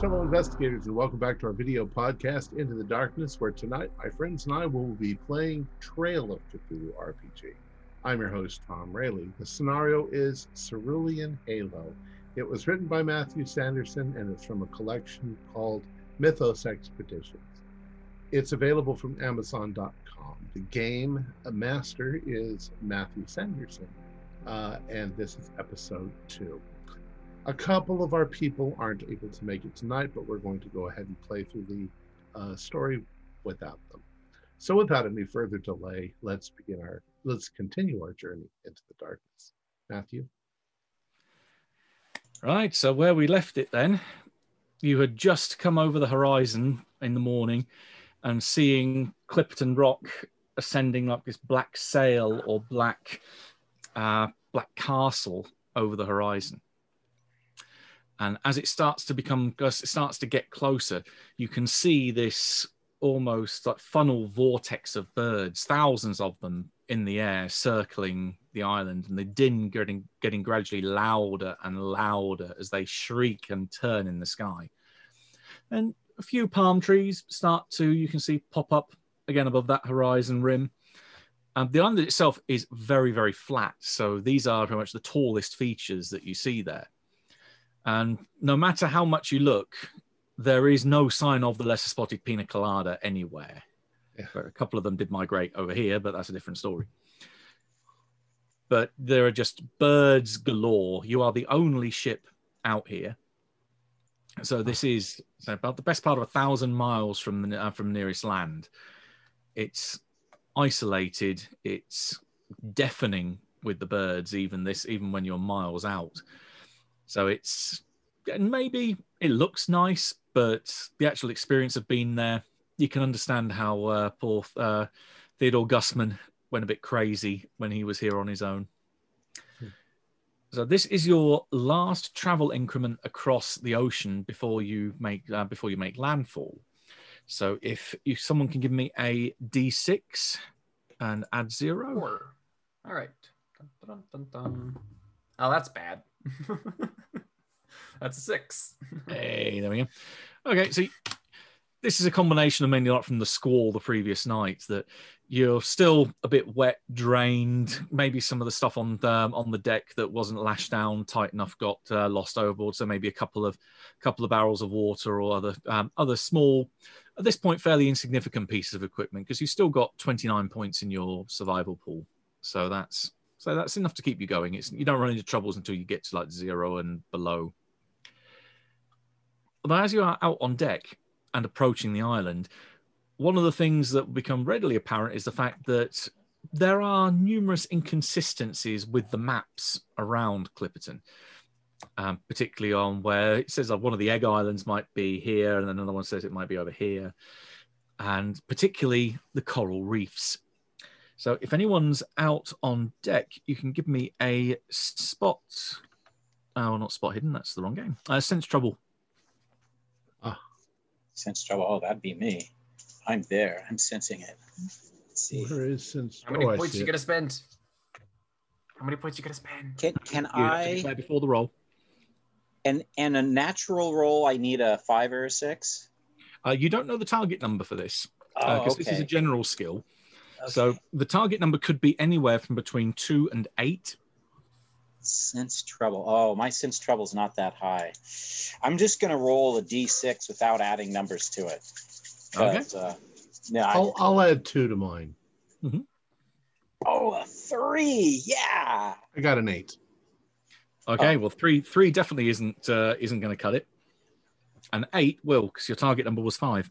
Greetings, investigators, and welcome back to our video podcast, Into the Darkness, where tonight my friends and I will be playing Trail of Cthulhu RPG. I'm your host, Tom Rayleigh. The scenario is Cerulean Halo. It was written by Matthew Sanderson and it's from a collection called Mythos Expeditions. It's available from Amazon.com. The game master is Matthew Sanderson, uh, and this is episode two. A couple of our people aren't able to make it tonight, but we're going to go ahead and play through the uh, story without them. So, without any further delay, let's begin our let's continue our journey into the darkness. Matthew. Right. So where we left it then, you had just come over the horizon in the morning and seeing Clipperton Rock ascending like this black sail or black uh, black castle over the horizon. And as it starts to become, as it starts to get closer, you can see this almost like funnel vortex of birds, thousands of them in the air circling the island, and the din getting getting gradually louder and louder as they shriek and turn in the sky. And a few palm trees start to you can see pop up again above that horizon rim. And the island itself is very, very flat. So these are pretty much the tallest features that you see there. And no matter how much you look, there is no sign of the lesser spotted pina colada anywhere. Yeah. A couple of them did migrate over here, but that's a different story. But there are just birds galore. You are the only ship out here. So this is about the best part of a thousand miles from the uh, from nearest land. It's isolated. It's deafening with the birds. Even this, even when you're miles out. So it's and maybe it looks nice, but the actual experience of being there, you can understand how uh, poor uh, Theodore Gussman went a bit crazy when he was here on his own. Hmm. So this is your last travel increment across the ocean before you make uh, before you make landfall. So if if someone can give me a d6 and add zero. Four. All right. Dun, dun, dun, oh, that's bad. That's a six. hey, there we go. Okay, so this is a combination of mainly like from the squall the previous night that you're still a bit wet, drained. Maybe some of the stuff on the, on the deck that wasn't lashed down tight enough got uh, lost overboard. So maybe a couple of couple of barrels of water or other um, other small, at this point fairly insignificant pieces of equipment because you've still got 29 points in your survival pool. So that's so that's enough to keep you going. It's you don't run into troubles until you get to like zero and below. But as you are out on deck and approaching the island, one of the things that will become readily apparent is the fact that there are numerous inconsistencies with the maps around Clipperton, um, particularly on where it says one of the egg islands might be here, and another one says it might be over here, and particularly the coral reefs so if anyone's out on deck, you can give me a spot. Oh, not spot hidden. That's the wrong game. Uh, sense trouble. Sense trouble. Oh, that'd be me. I'm there. I'm sensing it. Let's see. Where is sense? How many oh, points you gonna spend? How many points you gonna spend? Can can I play before the roll? And and a natural roll, I need a five or a six. Uh, you don't know the target number for this because uh, oh, okay. this is a general skill. Okay. So the target number could be anywhere from between two and eight. Sense trouble. Oh, my sense trouble is not that high. I'm just going to roll a d6 without adding numbers to it. Okay. Uh, no, I'll, I, will add two to mine. Mm-hmm. Oh, a three. Yeah. I got an eight. Okay. Oh. Well, three three definitely isn't uh, isn't going to cut it. And eight will because your target number was five.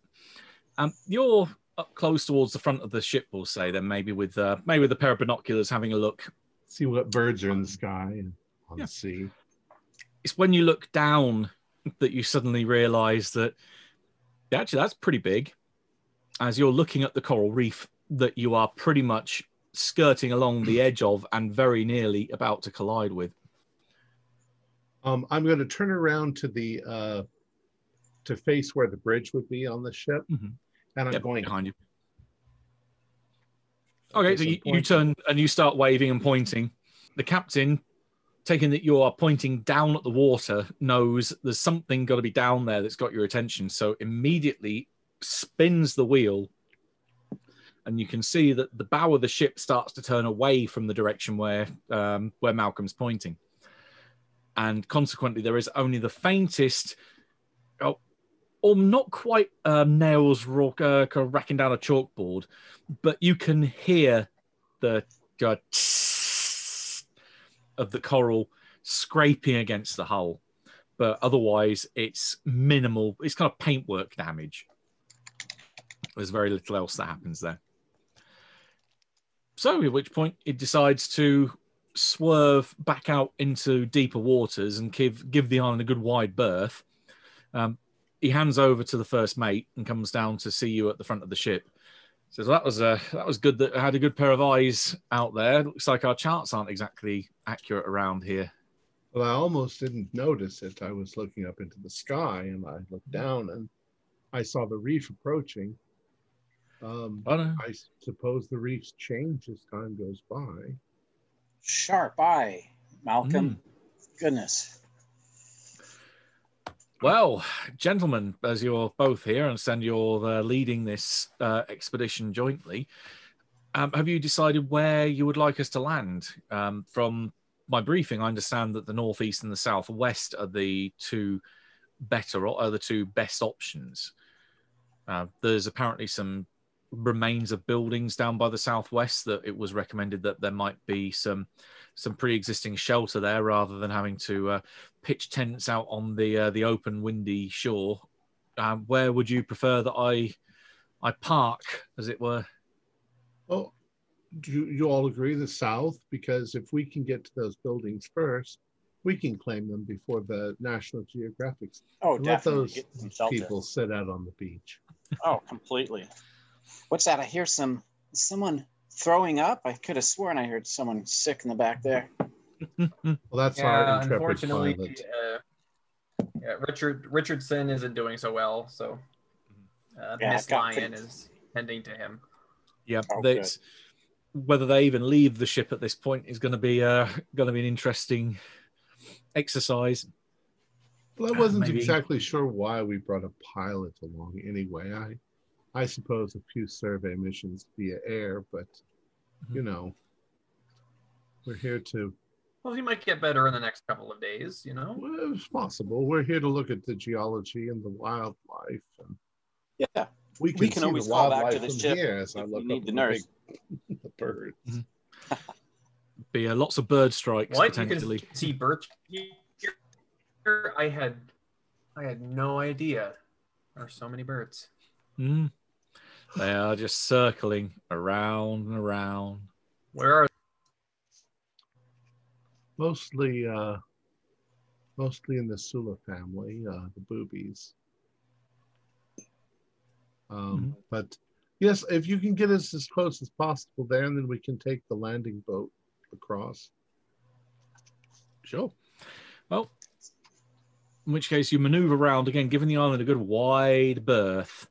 Um, you're up close towards the front of the ship, we'll say, then maybe with uh, maybe with a pair of binoculars, having a look, see what birds are in the sky and on yeah. the sea. It's when you look down that you suddenly realise that actually that's pretty big. As you're looking at the coral reef that you are pretty much skirting along the edge of and very nearly about to collide with. Um, I'm going to turn around to the uh, to face where the bridge would be on the ship. Mm-hmm and I'm yep, going behind you. Okay, so you, you turn and you start waving and pointing. The captain taking that you are pointing down at the water, knows there's something got to be down there that's got your attention. So immediately spins the wheel, and you can see that the bow of the ship starts to turn away from the direction where um, where Malcolm's pointing, and consequently, there is only the faintest, oh, or not quite um, nails rock, uh, kind of racking down a chalkboard, but you can hear the uh, of the coral scraping against the hull. But otherwise, it's minimal. It's kind of paintwork damage. There's very little else that happens there. So, at which point, it decides to swerve back out into deeper waters and give give the island a good wide berth. Um, he hands over to the first mate and comes down to see you at the front of the ship. Says well, that was uh, that was good. That I had a good pair of eyes out there. Looks like our charts aren't exactly accurate around here. Well, I almost didn't notice it. I was looking up into the sky and I looked down and I saw the reef approaching. Um, Oh no. I suppose the reefs change as time goes by. Sharp eye, Malcolm. Goodness. Well, gentlemen, as you're both here and send you're uh, leading this uh, expedition jointly, um, have you decided where you would like us to land? Um, from my briefing, I understand that the northeast and the southwest are the two better, are the two best options. Uh, there's apparently some remains of buildings down by the southwest that it was recommended that there might be some some pre-existing shelter there rather than having to uh, pitch tents out on the uh, the open windy shore. Um, where would you prefer that I I park, as it were? Well, do you, you all agree the south? Because if we can get to those buildings first, we can claim them before the National Geographic. Oh, Let those Get some shelter. people sit out on the beach. Oh, completely. What's that? I hear some someone throwing up. I could have sworn I heard someone sick in the back there. Well, that's Yeah, our intrepid unfortunately, uh, yeah, Richard Richardson isn't doing so well. So uh, Yeah, Miss I've Lion is tending to him. Yeah, Oh, that's whether they even leave the ship at this point is going to be uh, going to be an interesting exercise. Well, I wasn't maybe- exactly sure why we brought a pilot along anyway. I, I suppose a few survey missions via air, but you know, we're here to. Well, he might get better in the next couple of days. You know. Well, it's possible. We're here to look at the geology and the wildlife, and Yeah. we can, We can always the call back to the ship here as I if we look need up the at nurse. big- the birds. Be uh, lots of bird strikes What you potentially. can see birds. here. I had, I had no idea. There are so many birds. Mm. They are just circling around and around. Where are Mostly, uh, mostly in the Sula family, uh, the boobies. Um, But yes, if you can get us as close as possible there, and then we can take the landing boat across. Sure. Well, in which case you maneuver around again, giving the island a good wide berth,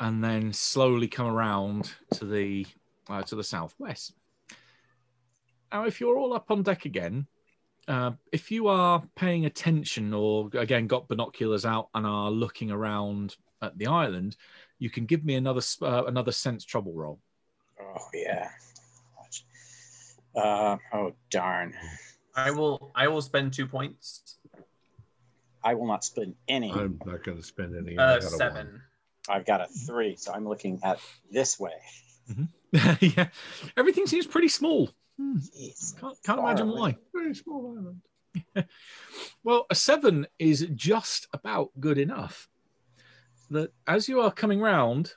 and then slowly come around to the uh, to the southwest. Now, if you're all up on deck again, uh, if you are paying attention or again got binoculars out and are looking around at the island, you can give me another uh, another sense trouble roll. Oh yeah. Uh, oh darn. I will. I will spend two points. I will not spend any. I'm not going to spend any. Uh, got one. seven. I've got a three, so I'm looking at this way. yeah, everything seems pretty small. Hmm, Jeez. Can't, can't imagine away. why. Very small island. Well, a seven is just about good enough. That as you are coming round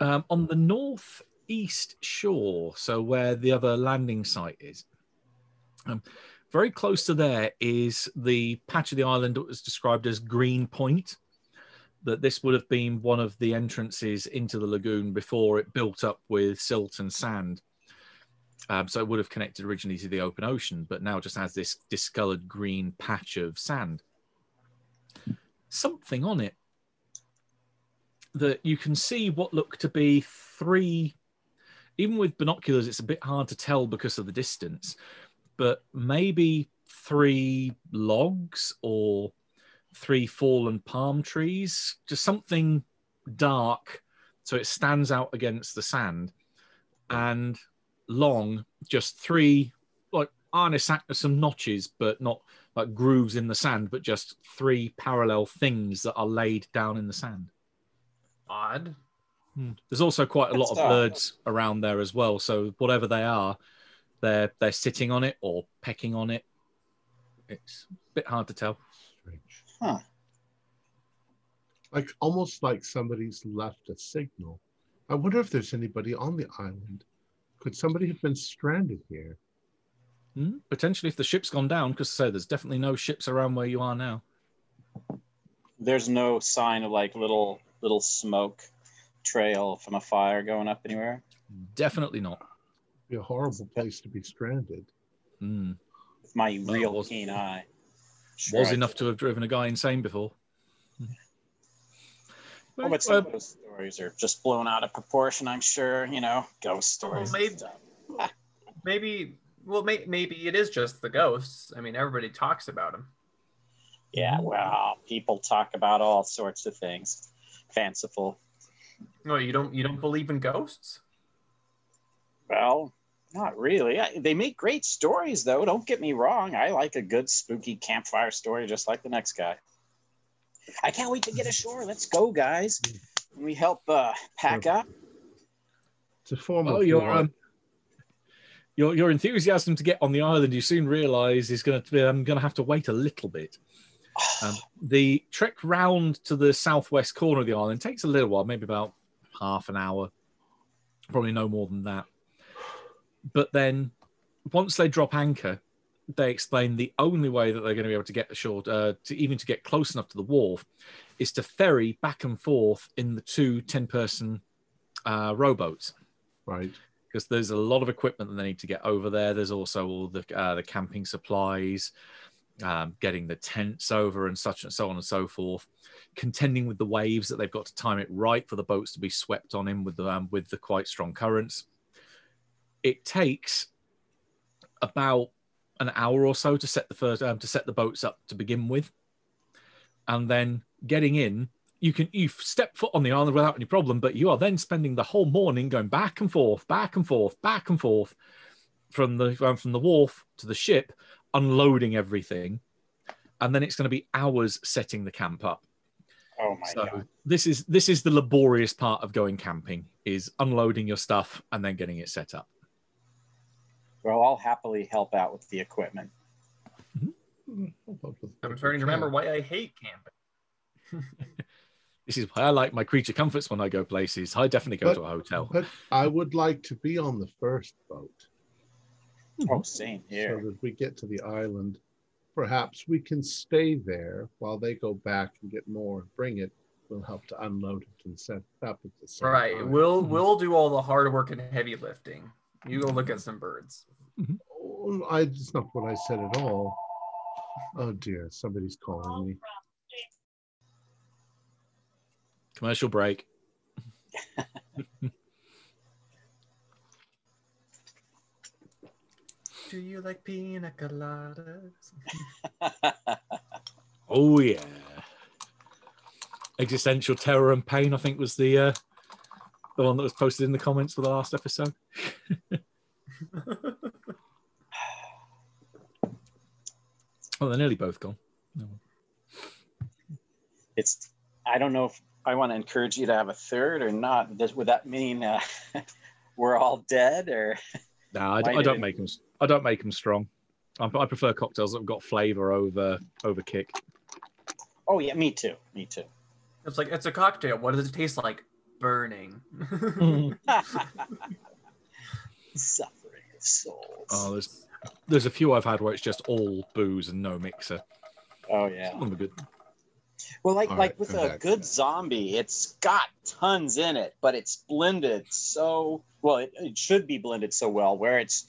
um, on the northeast shore, so where the other landing site is, um, very close to there is the patch of the island that was described as Green Point. That this would have been one of the entrances into the lagoon before it built up with silt and sand. Um, so it would have connected originally to the open ocean, but now just has this discolored green patch of sand. Something on it that you can see what look to be three, even with binoculars, it's a bit hard to tell because of the distance. but maybe three logs or three fallen palm trees, just something dark so it stands out against the sand, and long, just three like harness some notches, but not like grooves in the sand, but just three parallel things that are laid down in the sand. Odd. Hmm. There's also quite a lot of That's odd. birds around there as well. So whatever they are, they're they're sitting on it or pecking on it. It's a bit hard to tell. Strange. Huh. Like almost like somebody's left a signal. I wonder if there's anybody on the island. Could somebody have been stranded here? Hmm, Potentially, if the ship's gone down, because so there's definitely no ships around where you are now. There's no sign of like little little smoke trail from a fire going up anywhere. Definitely not. Be a horrible place to be stranded. Hmm. With my real wasn't. keen eye. Sure Was I enough to have driven a guy insane before. Oh, but some Uh, of those stories are just blown out of proportion. I'm sure. You know, ghost stories. and maybe- Maybe. Well, may, maybe it is just the ghosts. I mean, everybody talks about them. Yeah. Well, people talk about all sorts of things. Fanciful. No, you don't. You don't believe in ghosts? Well, not really. I, they make great stories, though. Don't get me wrong. I like a good spooky campfire story, just like the next guy. I can't wait to get ashore. Let's go, guys. Can we help uh, pack up? It's a form Oh, of your um, your your enthusiasm to get on the island, you soon realise is going to be. I'm going to have to wait a little bit. Um, the trek round to the southwest corner of the island takes a little while, maybe about half an hour, probably no more than that. But then, once they drop anchor, they explain the only way that they're going to be able to get ashore, uh, to even to get close enough to the wharf, is to ferry back and forth in the two 10-person uh, rowboats right. because there's a lot of equipment that they need to get over there. There's also all the uh, the camping supplies, um, getting the tents over, and such and so on and so forth. Contending with the waves that they've got to time it right for the boats to be swept on in with the um, with the quite strong currents. It takes about an hour or so to set the first um, to set the boats up to begin with, and then getting in. You can you step foot on the island without any problem, but you are then spending the whole morning going back and forth, back and forth, back and forth from the um, from the wharf to the ship, unloading everything, and then it's going to be hours setting the camp up. Oh my so god. this is this is the laborious part of going camping is unloading your stuff and then getting it set up. Well, I'll happily help out with the equipment. I'm starting to remember why I hate camping. This is why I like my creature comforts when I go places. I definitely go But- to a hotel. But I would like to be on the first boat hmm. Oh, same so that we get to the island. Perhaps we can stay there while they go back and get more and bring it. We'll help to unload it and set it up at the same Right. time. We'll we'll do all the hard work and heavy lifting. You go look at some birds. Oh, I, it's not what I said at all. Oh dear, somebody's calling me. Commercial break. Do you like pina coladas? Oh yeah. Existential terror and pain, I think, was the uh, the one that was posted in the comments for the last episode. Well, they're nearly both gone. No. it's. I don't know if I want to encourage you to have a third or not. Does, would that mean uh, we're all dead or? No, I, Why I did don't it- make them. I don't make them strong. I, I prefer cocktails that've got flavour over over kick. Oh yeah, me too. Me too. It's like it's a cocktail. What does it taste like? Burning. Suffering of souls. oh, there's there's a few I've had where it's just all booze and no mixer. Oh yeah. Some of them are good. Well, like All like right, with a back. good zombie, it's got tons in it, but it's blended so well. It, it should be blended so well where it's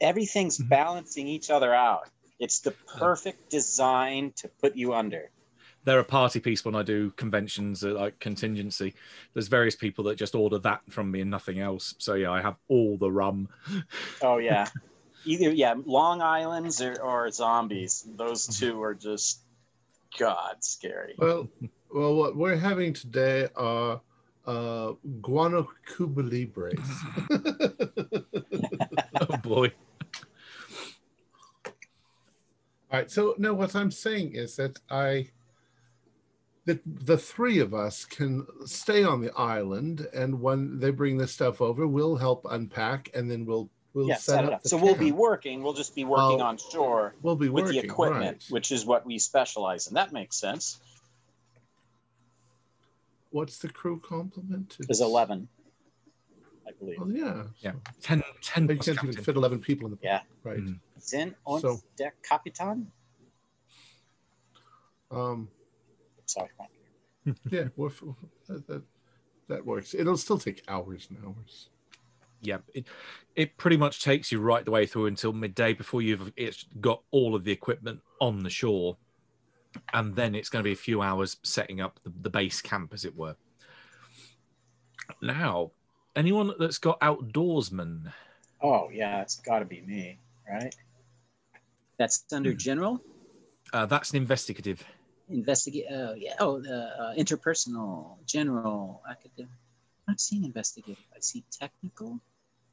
everything's Mhm. balancing each other out. It's the perfect design to put you under. They're a party piece when I do conventions uh, like contingency. There's various people that just order that from me and nothing else. So yeah, I have all the rum. Oh yeah. Either yeah, Long Islands or, or zombies. Those two are just god scary. Well, well, what we're having today are uh, guano cuba libres. Oh boy. All right. So no, what I'm saying is that I that the three of us can stay on the island, and when they bring this stuff over, we'll help unpack, and then we'll we'll yeah, set, set it up. up. the So we'll be working. We'll just be working on shore we'll be with working the equipment, right. which is what we specialize in. That makes sense. What's the crew complement? Is eleven, I believe. Oh yeah. Yeah. 10, 10 You can't even fit eleven people in the Yeah. right. Mm. Sin on So- der Kapitan. Um, Sorry. yeah, we're, that, that that works. It'll still take hours and hours. Yeah, it, it pretty much takes you right the way through until midday before you've it's got all of the equipment on the shore, and then it's going to be a few hours setting up the, the base camp, as it were. Now, anyone that's got outdoorsman, Oh yeah, it's got to be me, right? That's under Hmm. general uh, that's an investigative. Investigate. Uh, yeah. Oh, the uh, interpersonal, general, academic. I'm not seeing investigative. I see technical.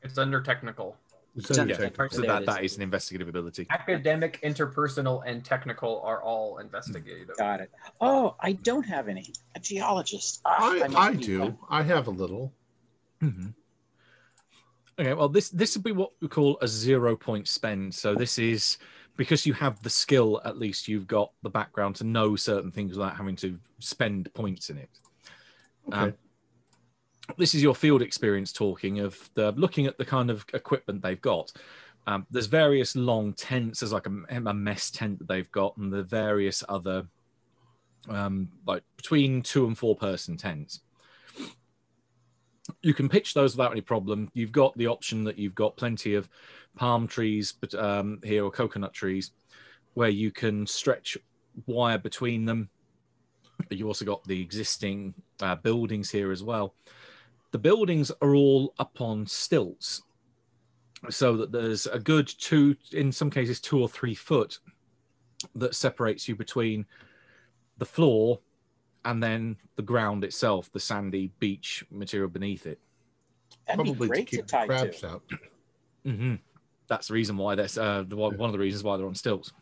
It's under technical. It's It's under under technical. So There that, it that is. is an investigative ability. Academic, interpersonal, and technical are all investigative. Got it. Oh, I don't have any. A geologist. Ah, I, must I do. one. I have a little. Mhm. Okay, well, this this would be what we call a zero point spend. So this is because you have the skill. At least you've got the background to know certain things without having to spend points in it. Okay. Um, this is your field experience talking of the looking at the kind of equipment they've got. Um, there's various long tents. There's like a, a mess tent that they've got, and the various other um, like between two and four person tents. You can pitch those without any problem. You've got the option that you've got plenty of palm trees, but um, here or coconut trees, where you can stretch wire between them. You also got the existing uh, buildings here as well. The buildings are all up on stilts, so that there's a good two, in some cases, two or three foot that separates you between the floor and then the ground itself, the sandy beach material beneath it. That'd Probably be to great to, keep the tie crabs to. out. hmm That's the reason why that's uh, one one of the reasons why they're on stilts.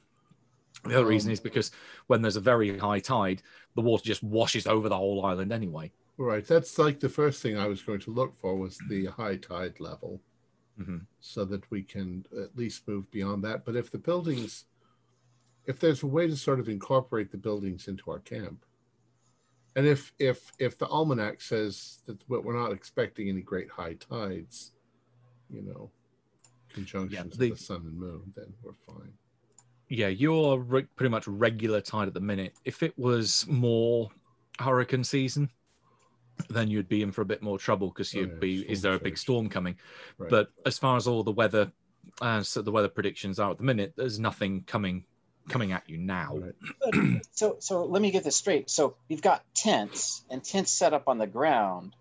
The other reason Um, is because when there's a very high tide, the water just washes over the whole island anyway. Right. That's like the first thing I was going to look for was the high tide level hmm so that we can at least move beyond that. But if the buildings, if there's a way to sort of incorporate the buildings into our camp, and if if if the almanac says that we're not expecting any great high tides, you know, conjunctions the- of the sun and moon, then we're fine. Yeah, you're re- pretty much regular tide at the minute. If it was more hurricane season, then you'd be in for a bit more trouble because Oh, you'd yeah, be, is there a big storm coming? Right. But as far as all the weather, uh, so the weather predictions are at the minute, there's nothing coming coming at you now. So so let me get this straight. So you've got tents and tents set up on the ground,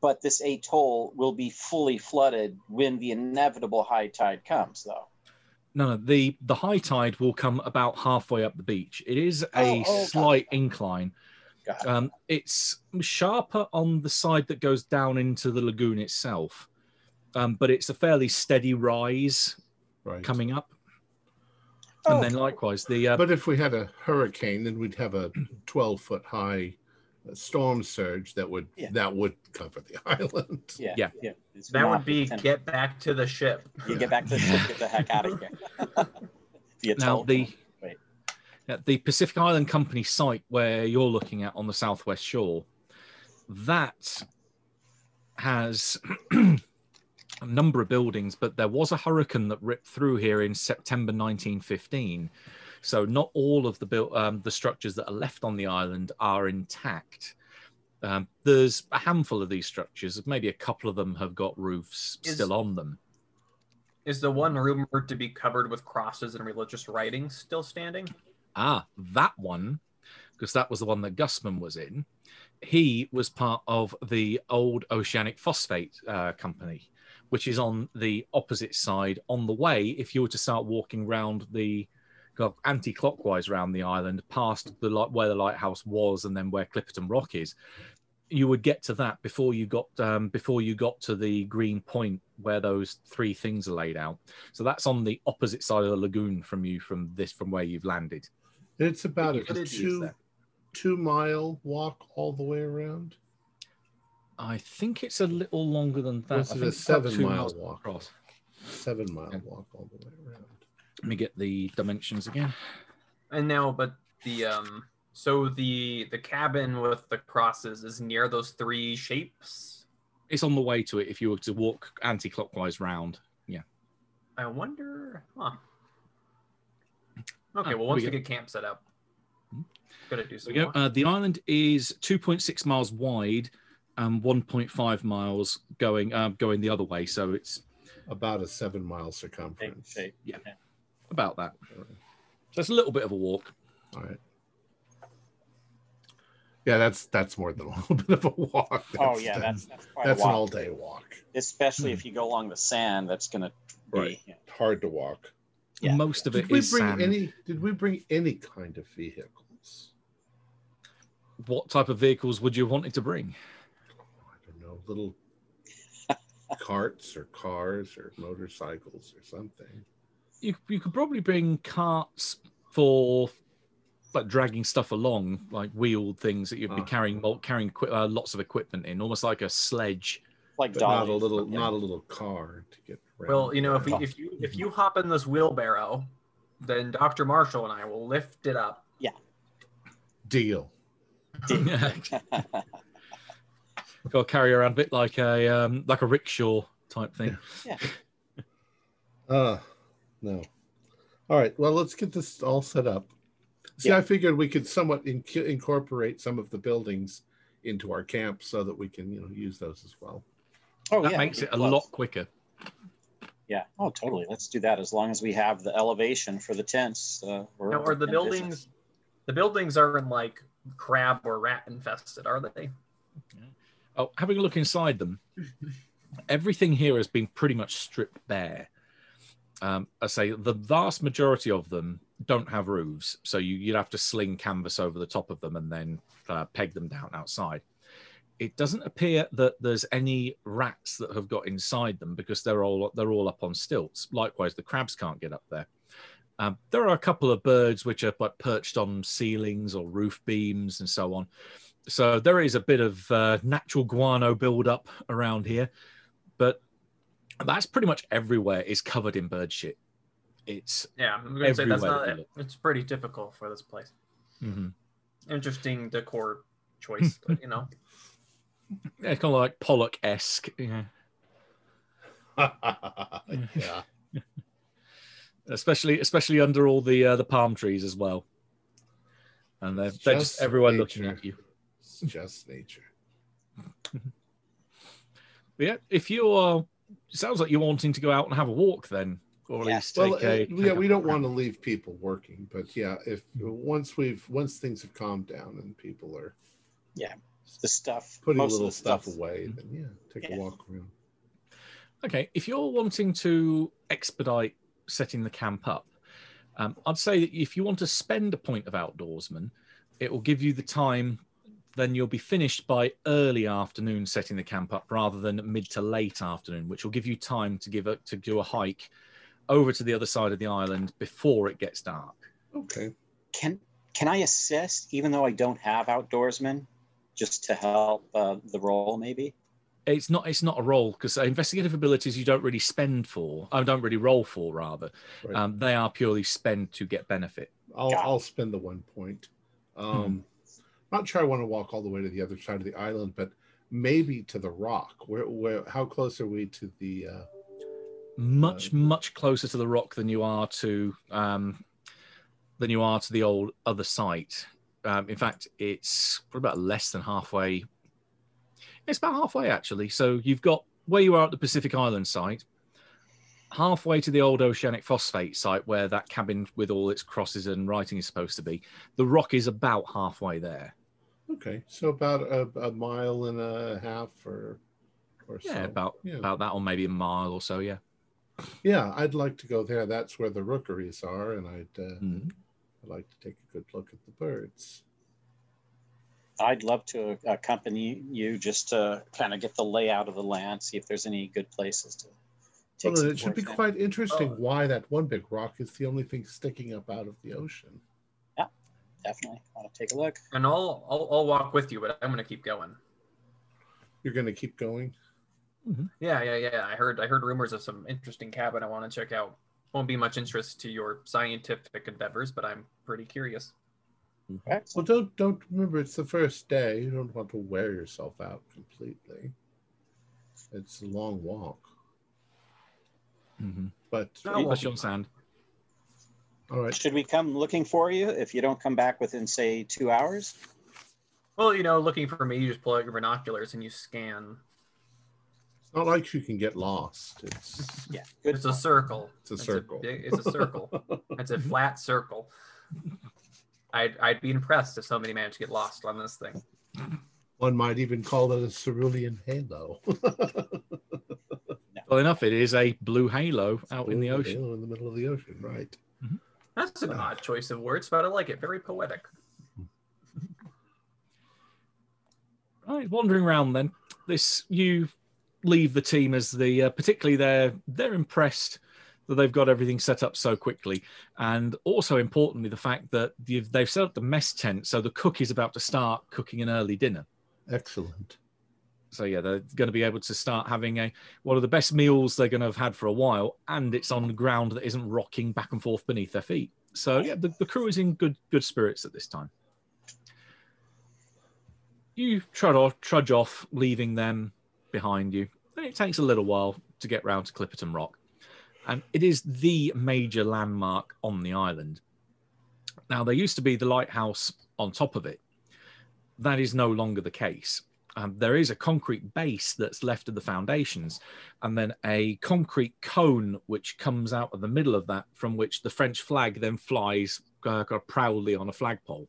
but this atoll will be fully flooded when the inevitable high tide comes, though. No, no, the the high tide will come about halfway up the beach. It is a Oh, oh, slight gotcha. incline. Um, it's sharper on the side that goes down into the lagoon itself, um, but it's a fairly steady rise Right. coming up. Oh, And then likewise, the uh, But if we had a hurricane, then we'd have a 12 foot high uh, storm surge that would Yeah. that would cover the island. yeah, yeah. yeah. That would be tent- get back to the ship. You get back to the ship, get the heck out of here. the now atoll. the Wait. yeah, the Pacific Island Company site where you're looking at on the southwest shore, that has a number of buildings, but there was a hurricane that ripped through here in September 1915. So not all of the built um, the structures that are left on the island are intact. Um, there's a handful of these structures. Maybe a couple of them have got roofs Is- still on them. Is the one rumored to be covered with crosses and religious writings still standing? Ah, that one, because that was the one that Gusman was in. He was part of the old Oceanic Phosphate uh, company, which is on the opposite side. On the way, if you were to start walking round the anti-clockwise around the island, past the light where the lighthouse was, and then where Clipperton Rock is, you would get to that before you got um, before you got to the green point where those three things are laid out. So that's on the opposite side of the lagoon from you from this from where you've landed. It's about a two two mile walk all the way around. I think it's a little longer than that. Was I it think a seven mile miles walk? across. Seven mile Okay. walk all the way around. Let me get the dimensions again. And now, but the um, so the the cabin with the crosses is near those three shapes. It's on the way to it if you were to walk anti-clockwise round. Yeah. I wonder. Huh. Okay, Ah, well, once we we get camp set up, Hmm. gotta do some we go. Uh, the island is 2.6 miles wide and 1.5 miles going um, going the other way. So it's About a seven mile Big circumference. shape. Yeah. about that. So it's a little bit of a walk. All right. Yeah, that's that's more than a little bit of a walk. Oh That's- yeah, that's that's quite that's a an all day walk. Especially if you go along the sand, that's gonna be Right. yeah. Hard to walk. Yeah. Most of it Did we is bring sand. any? Did we bring any kind of vehicles? What type of vehicles would you want it to bring? I don't know, little carts or cars or motorcycles or something. You you could probably bring carts for like dragging stuff along, like wheeled things that you'd be Uh. carrying carrying equi- uh, lots of equipment in, almost like a sledge. like But not a little, yeah. not a little car to get. around. Well, you know, if we, if you if you hop in this wheelbarrow, then Dr. Marshall and I will lift it up. Yeah. Deal. Deal. Got to carry around a bit like a um, like a rickshaw type thing. Uh no. All right. Well, let's get this all set up. See, Yeah. I figured we could somewhat inc- incorporate some of the buildings into our camp so that we can, you know, use those as well. oh, that yeah, makes it a close. lot quicker. Yeah. Oh, totally. Let's do that as long as we have the elevation for the tents. Uh, we're Now, are the buildings business. the buildings aren't like crab or rat infested, are they? Oh, having a look inside them, everything here has been pretty much stripped bare. Um, I say the vast majority of them don't have roofs, so you, you'd have to sling canvas over the top of them and then uh, peg them down outside. It doesn't appear that there's any rats that have got inside them because they're all they're all up on stilts. Likewise, the crabs can't get up there. Um, there are a couple of birds which are like perched on ceilings or roof beams and so on. So there is a bit of uh, natural guano buildup around here, but that's pretty much everywhere is covered in bird shit. It's Yeah, I'm gonna say that's not that it's pretty typical for this place. mhm. Interesting decor choice, but you know. yeah, kind of like Pollock esque. Yeah. yeah. especially especially under all the uh, the palm trees as well. And they're, they're just Just everywhere looking at you. It's just nature. Yeah, if you are, sounds like you're wanting to go out and have a walk then, or at Yeah. least Well, take a. uh, yeah, we don't want to leave people working, but yeah, if once we've once things have calmed down and people are yeah, the stuff. putting most of little the stuff stuff away, then yeah, take Yeah. a walk around. Okay, if you're wanting to expedite setting the camp up, um, I'd say that if you want to spend a point of outdoorsman, it will give you the time. Then you'll be finished by early afternoon setting the camp up, rather than mid to late afternoon, which will give you time to give a, to do a hike over to the other side of the island before it gets dark. Okay. Can can I assist even though I don't have outdoorsmen, just to help uh, the role maybe? It's not it's not a roll because investigative abilities you don't really spend for. I don't really roll for rather. Right. Um, they are purely spend to get benefit. I'll I'll spend the one point. Um not sure I want to walk all the way to the other side of the island, but maybe to the rock. Where where how close are we to the uh much Uh, much closer to the rock than you are to um, than you are to the old other site. Um, in fact, it's probably about less than halfway. It's about halfway actually. So you've got where you are at the Pacific Island site, halfway to the old oceanic phosphate site where that cabin with all its crosses and writing is supposed to be. The rock is about halfway there. Okay, so about a, a mile and a half or or Yeah, so. about yeah. about that, or maybe a mile or so. Yeah. yeah, I'd like to go there. That's where the rookeries are, and I'd uh, Mhm. I'd like to take a good look at the birds. I'd love to accompany you just to kind of get the layout of the land, see if there's any good places to take. Well, some it should be quite interesting Oh. why that one big rock is the only thing sticking up out of the ocean. Definitely want to take a look. And I'll, I'll I'll walk with you, but I'm gonna keep going. You're going to keep going. Yeah, yeah, yeah. I heard I heard rumors of some interesting cabin I want to check out. Won't be much interest to your scientific endeavors, but I'm pretty curious. Well, Excellent. don't don't remember it's the first day. You don't want to wear yourself out completely. It's a long walk, Mhm. but No, Keep well- us on sand. All right. Should we come looking for you if you don't come back within, say, two hours? Well, you know, looking for me, you just pull out your binoculars and you scan. It's not like you can get lost. It's Yeah, good. It's a circle. It's a circle. big- it's a circle. it's a flat circle. I'd I'd be impressed if somebody managed to get lost on this thing. one might even call it a cerulean halo. Well, enough. It is a blue halo out in the ocean. halo in the middle of the ocean, right? Mm-hmm. That's an odd choice of words, but I like it. Very poetic. Right, wandering around then. This you leave the team as the uh, particularly they're they're impressed that they've got everything set up so quickly, and also importantly the fact that you've, they've set up the mess tent, so the cook is about to start cooking an early dinner. Excellent. So yeah, they're going to be able to start having a one of the best meals they're going to have had for a while, and it's on ground that isn't rocking back and forth beneath their feet. So yeah, the, the crew is in good good spirits at this time. You trudge off, trudge off, leaving them behind you. And it takes a little while to get round to Clipperton Rock, and it is the major landmark on the island. Now there used to be the lighthouse on top of it. That is no longer the case um, there is a concrete base that's left of the foundations, and then a concrete cone which comes out of the middle of that, from which the French flag then flies uh, proudly on a flagpole.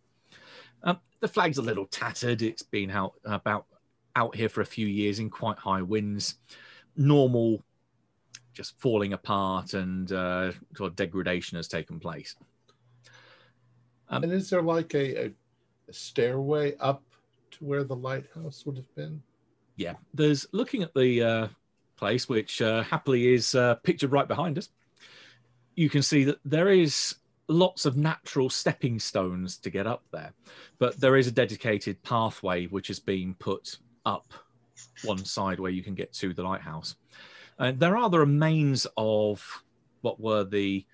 Um, the flag's a little tattered. It's been out about out here for a few years in quite high winds. Normal, just falling apart, and uh, sort of degradation has taken place. Um, and is there like a, a, a stairway up to where the lighthouse would have been? yeah there's looking at the uh, place which uh, happily is uh, pictured right behind us you can see that there is lots of natural stepping stones to get up there but there is a dedicated pathway which has been put up one side where you can get to the lighthouse and there are the remains of what were the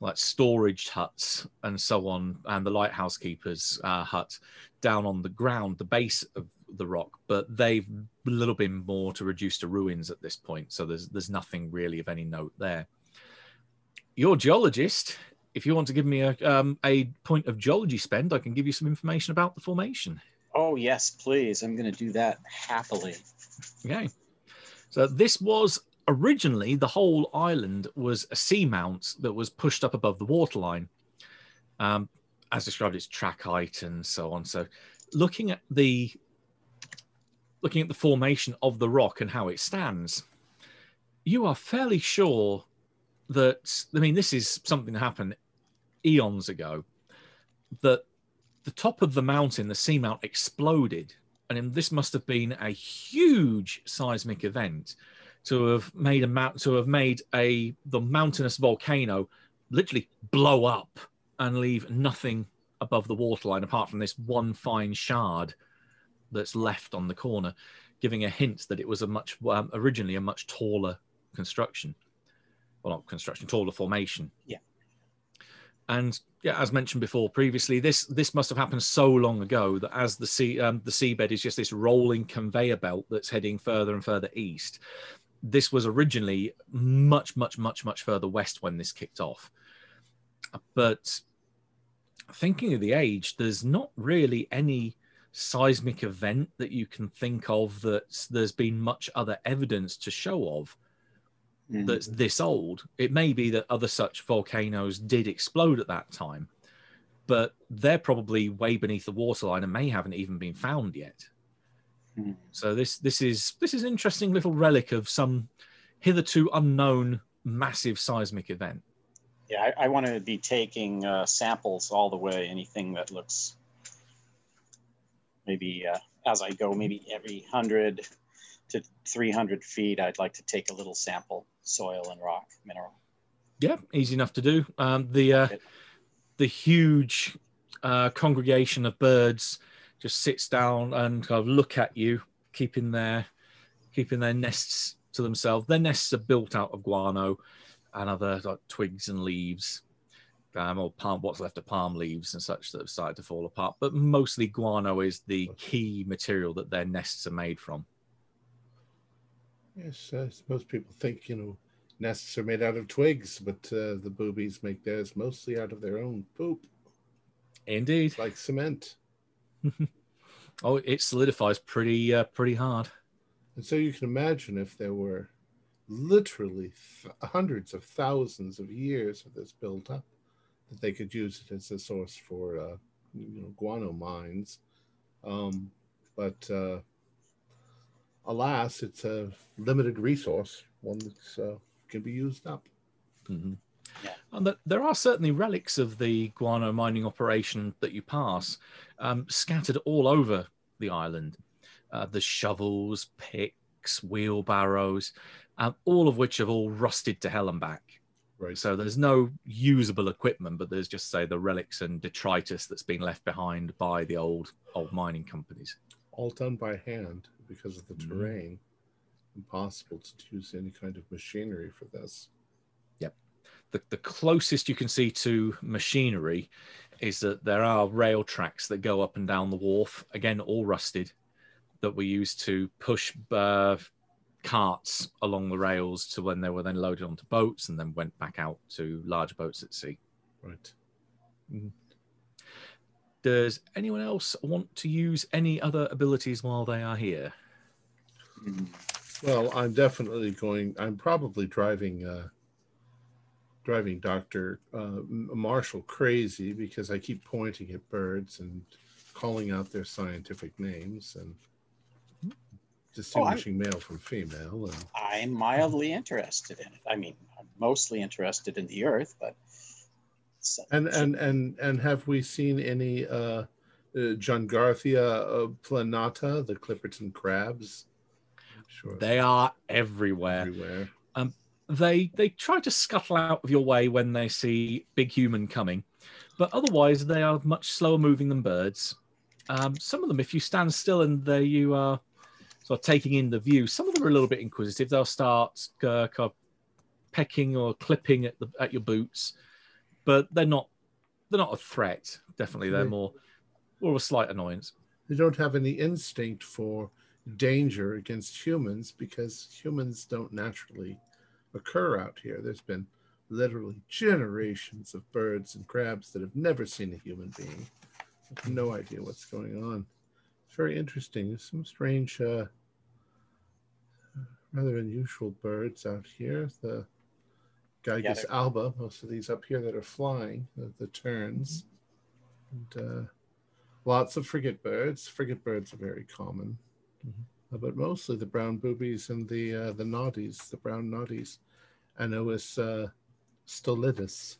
like storage huts and so on and the lighthouse keeper's uh, hut down on the ground the base of the rock, but they've a little bit more to reduce to ruins at this point. So there's there's nothing really of any note there. Your geologist, if you want to give me a um, a point of geology spend, I can give you some information about the formation. Oh, yes, please. I'm going to do that happily. Okay. So this was originally the whole island was a seamount that was pushed up above the waterline. Um, as described, it's trachyte and so on. So looking at the looking at the formation of the rock and how it stands, you are fairly sure that I mean this is something that happened eons ago. That the top of the mountain, the seamount, exploded, and this must have been a huge seismic event to have made a mount to have made a the mountainous volcano literally blow up and leave nothing above the waterline apart from this one fine shard that's left on the corner, giving a hint that it was a much um, originally a much taller construction, well not construction, taller formation. Yeah. And yeah, as mentioned before previously, this this must have happened so long ago that as the sea um, the seabed is just this rolling conveyor belt that's heading further and further east. This was originally much, much, much, much further west when this kicked off. But thinking of the age, there's not really any seismic event that you can think of that there's been much other evidence to show of Mhm. that's this old. It may be that other such volcanoes did explode at that time, but they're probably way beneath the waterline and may haven't even been found yet. Hmm. So this this is this is an interesting little relic of some hitherto unknown massive seismic event. Yeah, I, I want to be taking uh, samples all the way. Anything that looks maybe uh, as I go, maybe every hundred to three hundred feet, I'd like to take a little sample, soil and rock, mineral. Yeah, easy enough to do. Um, the uh, the huge uh, congregation of birds just sits down and kind of look at you, keeping their keeping their nests to themselves. Their nests are built out of guano and other like twigs and leaves, um, or palm what's left of palm leaves and such that have started to fall apart. But mostly guano is the key material that their nests are made from. Yes, uh, most people think you know nests are made out of twigs, but uh, the boobies make theirs mostly out of their own poop, Indeed. It's like cement. Oh, it solidifies pretty uh, pretty hard. And so you can imagine if there were literally th- hundreds of thousands of years of this built up, that they could use it as a source for uh, you know guano mines. Um, but uh, alas, it's a limited resource, one that uh, can be used up. Mhm. Yeah. And that there are certainly relics of the guano mining operation that you pass, um, scattered all over the island. Uh, the shovels, picks, wheelbarrows, um, all of which have all rusted to hell and back. Right. So there's no usable equipment, but there's just say the relics and detritus that's been left behind by the old old mining companies. all done by hand because of the Mhm. terrain. Impossible to use any kind of machinery for this. The, the closest you can see to machinery is that there are rail tracks that go up and down the wharf, again, all rusted, that were used to push uh, carts along the rails to when they were then loaded onto boats and then went back out to large boats at sea. Right. Does anyone else want to use any other abilities while they are here? Hmm. Well, I'm definitely going. I'm probably driving uh, driving Doctor uh, Marshall crazy because I keep pointing at birds and calling out their scientific names and distinguishing male from female. And I'm mildly interested in it. I mean, I'm mostly interested in the Earth, but so- and and and and have we seen any uh, uh, Johngarthia uh, planata, the Clipperton crabs? Sure They are everywhere. everywhere. They they try to scuttle out of your way when they see big human coming but otherwise they are much slower moving than birds. Um, some of them if you stand still and there you are sort of taking in the view some of them are a little bit inquisitive. They'll start uh, kind of pecking or clipping at the at your boots but they're not they're not a threat definitely. They're more more a slight annoyance. They don't have any instinct for danger against humans because humans don't naturally occur out here. There's been literally generations of birds and crabs that have never seen a human being. No idea what's going on. It's very interesting. There's some strange, uh, rather unusual birds out here. The Gygis they're- alba, most of these up here that are flying, the, the terns. And uh, lots of frigate birds. Frigate birds are very common, Mhm. Uh, but mostly the brown boobies and the uh, the noddies, the brown noddies, Anous uh, stolidus.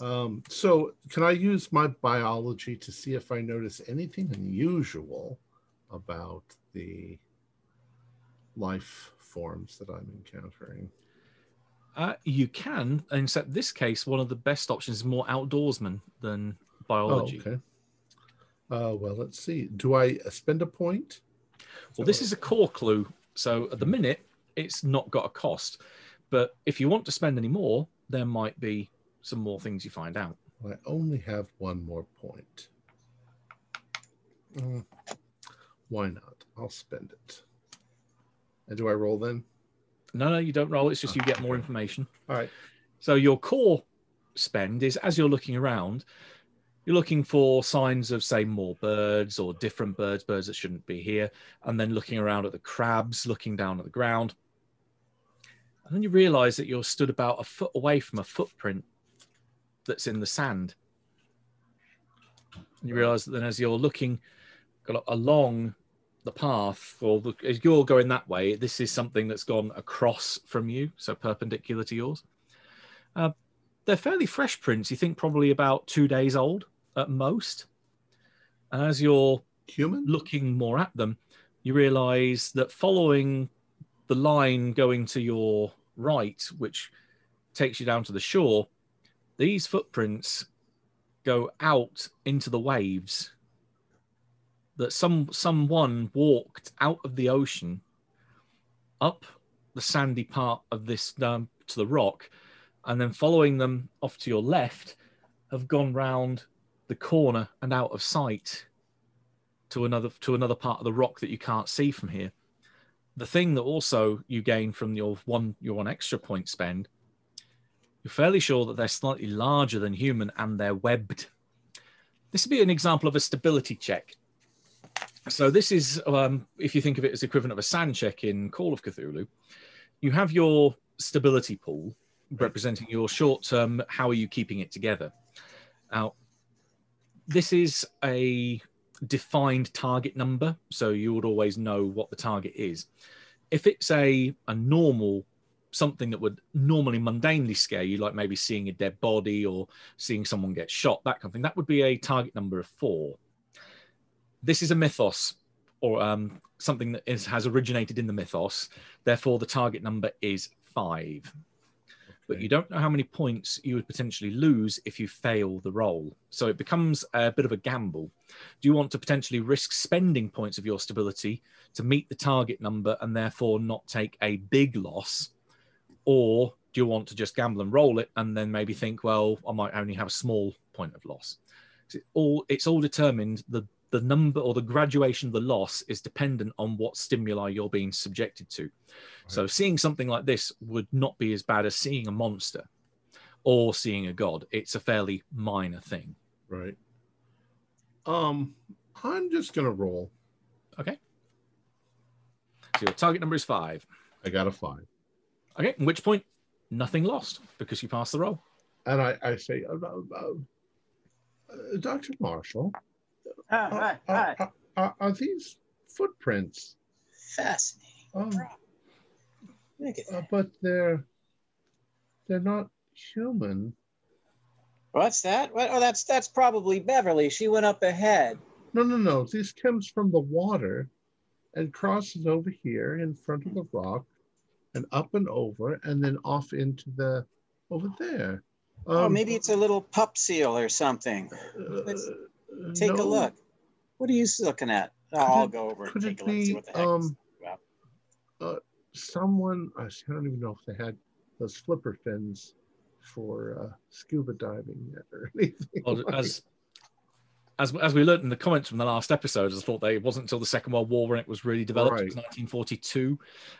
Um, so, can I use my biology to see if I notice anything unusual about the life forms that I'm encountering? uh, you can except this case one of the best options is more outdoorsman than biology Oh, okay. Uh, well, let's see. Do I uh, spend a point? Well, this is a core clue. So at the minute, it's not got a cost. But if you want to spend any more, there might be some more things you find out. I only have one more point. Mm, why not? I'll spend it. And do I roll then? No, no, you don't roll. It's just you get more information. All right. So your core spend is as you're looking around, you're looking for signs of, say, more birds or different birds, birds that shouldn't be here, and then looking around at the crabs, looking down at the ground. And then you realize that you're stood about a foot away from a footprint that's in the sand. And you realize that then as you're looking along the path, or the, as you're going that way, this is something that's gone across from you, so perpendicular to yours. Uh, they're fairly fresh prints. You think probably about two days old at most. And as you're Human? looking more at them, you realize that following the line going to your right, which takes you down to the shore, these footprints go out into the waves. That some someone walked out of the ocean up the sandy part of this um, to the rock, and then following them off to your left, have gone round the corner and out of sight to another to another part of the rock that you can't see from here. The thing that also you gain from your one your one extra point spend, you're fairly sure that they're slightly larger than human and they're webbed. This would be an example of a stability check. So this is, um, if you think of it as equivalent of a SAN check in Call of Cthulhu, you have your stability pool representing your short term. How are you keeping it together? Now, this is a defined target number, so you would always know what the target is. If it's a, a normal something that would normally mundanely scare you, like maybe seeing a dead body or seeing someone get shot, that kind of thing, that would be a target number of four. This is a mythos or um, something that is, has originated in the mythos. Therefore, the target number is five. But you don't know how many points you would potentially lose if you fail the roll. So it becomes a bit of a gamble. Do you want to potentially risk spending points of your stability to meet the target number and therefore not take a big loss? Or do you want to just gamble and roll it and then maybe think, well, I might only have a small point of loss? It's all, it's all determined, the, the number or the graduation of the loss is dependent on what stimuli you're being subjected to. So seeing something like this would not be as bad as seeing a monster or seeing a god. It's a fairly minor thing. Right. Um, I'm just gonna roll. Okay. So your target number is five. I got a five, Okay. At which point, nothing lost because you passed the roll. and I, I say, uh, uh, uh, Doctor Marshall, Are, hi, are, hi. are, are these footprints? Fascinating. Oh, Look uh, but they're they're not human. What's that? What? Oh, that's that's probably Beverly. She went up ahead. No, no, no. This comes from the water and crosses over here in front of the rock and up and over and then off into the over there. oh, Um, maybe it's a little pup seal or something. let's uh, Take no. a look. What are you looking at? Oh, Could I'll it- go over and Could take it a look see what the heck. um, is about. someone? I don't even know if they had those flipper fins for uh, scuba diving yet or anything. Well, like- as as as we learned in the comments from the last episode, I thought they it wasn't until the Second World War when it was really developed. It was 1942,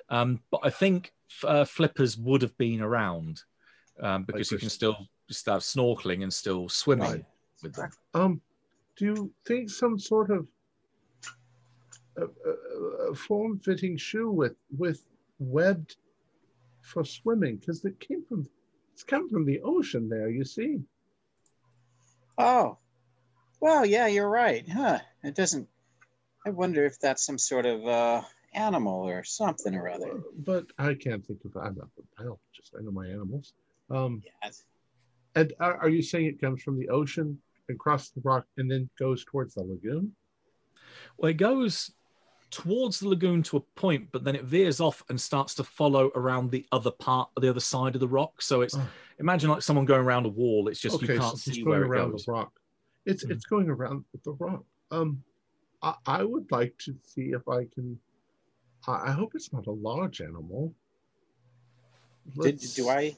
um, but I think uh, flippers would have been around um, because you can still just have snorkeling and still swimming Right. with them. Um, do you think some sort of uh, uh, form-fitting shoe with with webbed for swimming? Because it came from it's come from the ocean there. You see, Oh, well, yeah, you're right, huh? It doesn't. I wonder if that's some sort of uh, animal or something or other. But I can't think of. I'm not a biologist. I know my animals. Um, Yeah, and are, are you saying it comes from the ocean and across the rock and then goes towards the lagoon? Well, it goes towards the lagoon to a point, but then it veers off and starts to follow around the other part, the other side of the rock. So it's Oh. imagine like someone going around a wall. It's just you can't it's see going where it around goes. the rock. It's Mhm. it's going around the rock. Um, I, I would like to see if I can. I, I hope it's not a large animal. Did, do I?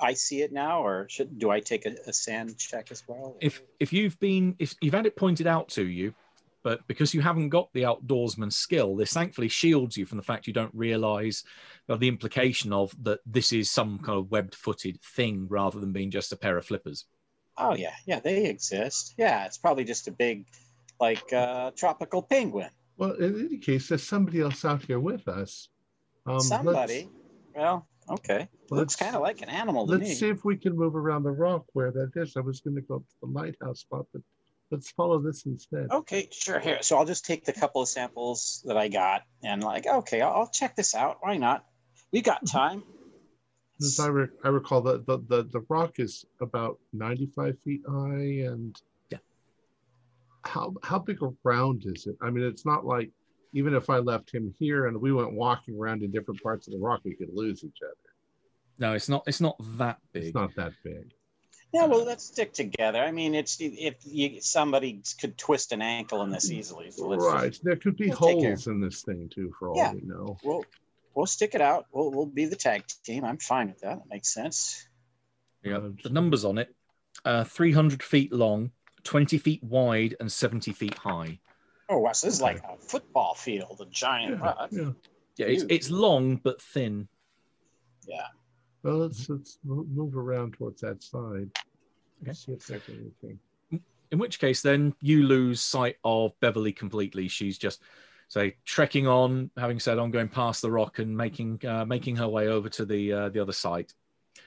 I see it now, or should do I take a, a SAN check as well? if if you've been if you've had it pointed out to you but because you haven't got the outdoorsman skill this thankfully shields you from the fact you don't realize the implication of that this is some kind of webbed footed thing rather than being just a pair of flippers Oh yeah, yeah, they exist. Yeah, it's probably just a big, like uh, tropical penguin. Well, in any case, there's somebody else out here with us. Um, let's- Somebody. Well, okay. Looks let's- kind of like an animal to Let's me. see if we can move around the rock where that is. I was going to go up to the lighthouse spot, but let's follow this instead. Okay, sure. Here, so I'll just take the couple of samples that I got and like, okay, I'll, I'll check this out. Why not? We got mm-hmm. time. As I, re- I recall, the, the the the rock is about ninety-five feet high, and Yeah. How how big around is it? I mean, it's not like even if I left him here and we went walking around in different parts of the rock, we could lose each other. No, it's not. It's not that big. It's not that big. Yeah, well, let's stick together. I mean, it's if you somebody could twist an ankle in this easily. So let's right. just, there could be we'll holes in this thing too, for all Yeah. we know. we'll we'll stick it out. We'll we'll be the tag team. I'm fine with that. That makes sense. Yeah, the numbers on it: uh, 300 feet long, 20 feet wide, and 70 feet high. Oh, wow, so this is like a football field, a giant Yeah, yeah. Yeah, it's, it's long but thin. Yeah. Well, let's let's move around towards that side. Okay. See if there's anything. In which case, then you lose sight of Beverly completely. She's just say trekking on, having said, "I'm going past the rock and making uh, making her way over to the uh, the other side."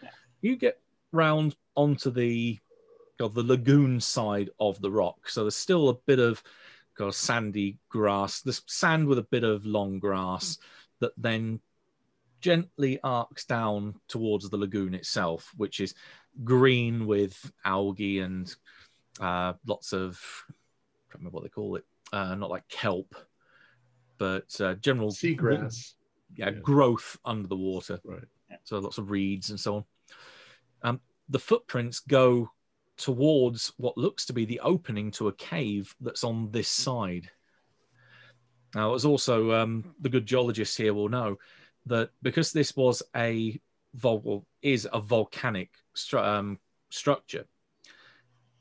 Yeah. You get round onto the of the lagoon side of the rock, so there's still a bit of kind of sandy grass. This sand with a bit of long grass that then gently arcs down towards the lagoon itself, which is green with algae and uh, lots of I can't remember what they call it. Uh, not like kelp, but uh, general Seagrass. yeah, Yeah. growth under the water. Right. So lots of reeds and so on. Um, the footprints go towards what looks to be the opening to a cave that's on this side. Now, as also um, the good geologists here will know that because this was a vol- is a volcanic stru- um, structure,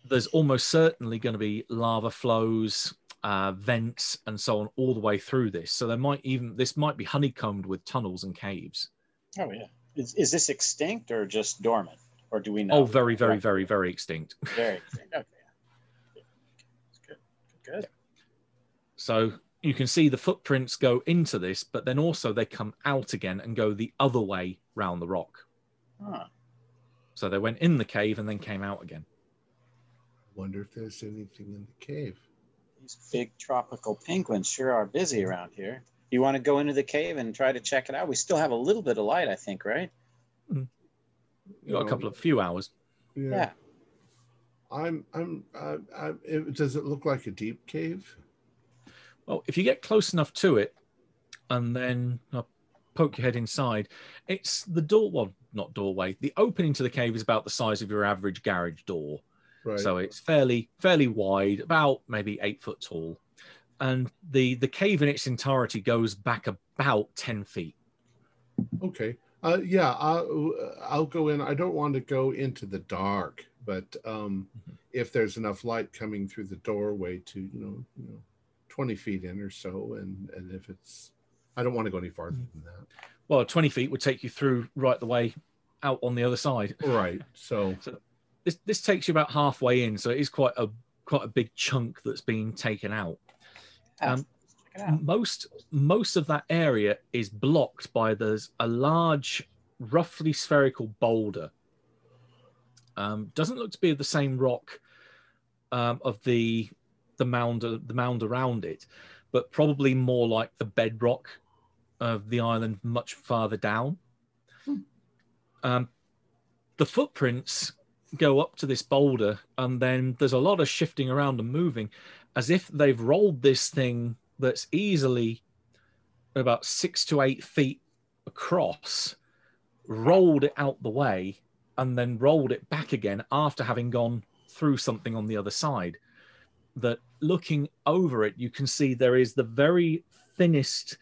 there's almost certainly going to be lava flows, uh, vents, and so on all the way through this. So there might even this might be honeycombed with tunnels and caves. Oh yeah. Is, is this extinct or just dormant, or do we know? Oh, very, very, Right. very, very extinct. very extinct. Okay. Good. Good. Good. So you can see the footprints go into this, but then also they come out again and go the other way round the rock. Huh. So they went in the cave and then came out again. Wonder if there's anything in the cave. These big tropical penguins sure are busy around here. You want to go into the cave and try to check it out? We still have a little bit of light, I think, right? Hmm. You got a couple of few hours. Yeah. Yeah. I'm. I'm. I, I, it, does it look like a deep cave? Well, if you get close enough to it and then uh, poke your head inside, it's the door. Well, not doorway. The opening to the cave is about the size of your average garage door. Right. So it's fairly fairly wide, about maybe eight foot tall, and the the cave in its entirety goes back about ten feet. Okay. Uh, yeah, I'll, I'll go in. I don't want to go into the dark, but um, Mhm. if there's enough light coming through the doorway to you know, you know, twenty feet in or so, and and if it's, I don't want to go any farther than that. Well, twenty feet would take you through right the way out on the other side. Right. So This this takes you about halfway in, so it is quite a quite a big chunk that's been taken out. Um, out. Most most of that area is blocked by there's a large roughly spherical boulder. Um, doesn't look to be of the same rock um, of the the mound the mound around it but probably more like the bedrock of the island much farther down. Um, the footprints go up to this boulder and then there's a lot of shifting around and moving as if they've rolled this thing that's easily about six to eight feet across, rolled it out the way, and then rolled it back again after having gone through something on the other side. That looking over it, you can see there is the very thinnest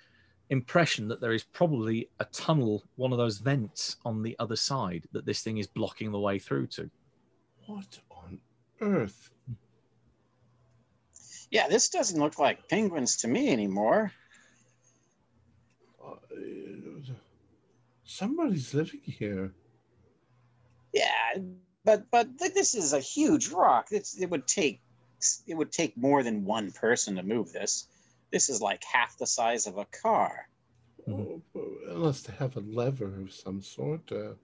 impression that there is probably a tunnel, one of those vents on the other side that this thing is blocking the way through to. what on earth? Yeah, this doesn't look like penguins to me anymore. Uh, somebody's living here. Yeah, but but th- this is a huge rock. It's, it would take it would take more than one person to move this. This is like half the size of a car. Oh, unless they have a lever of some sort. Uh,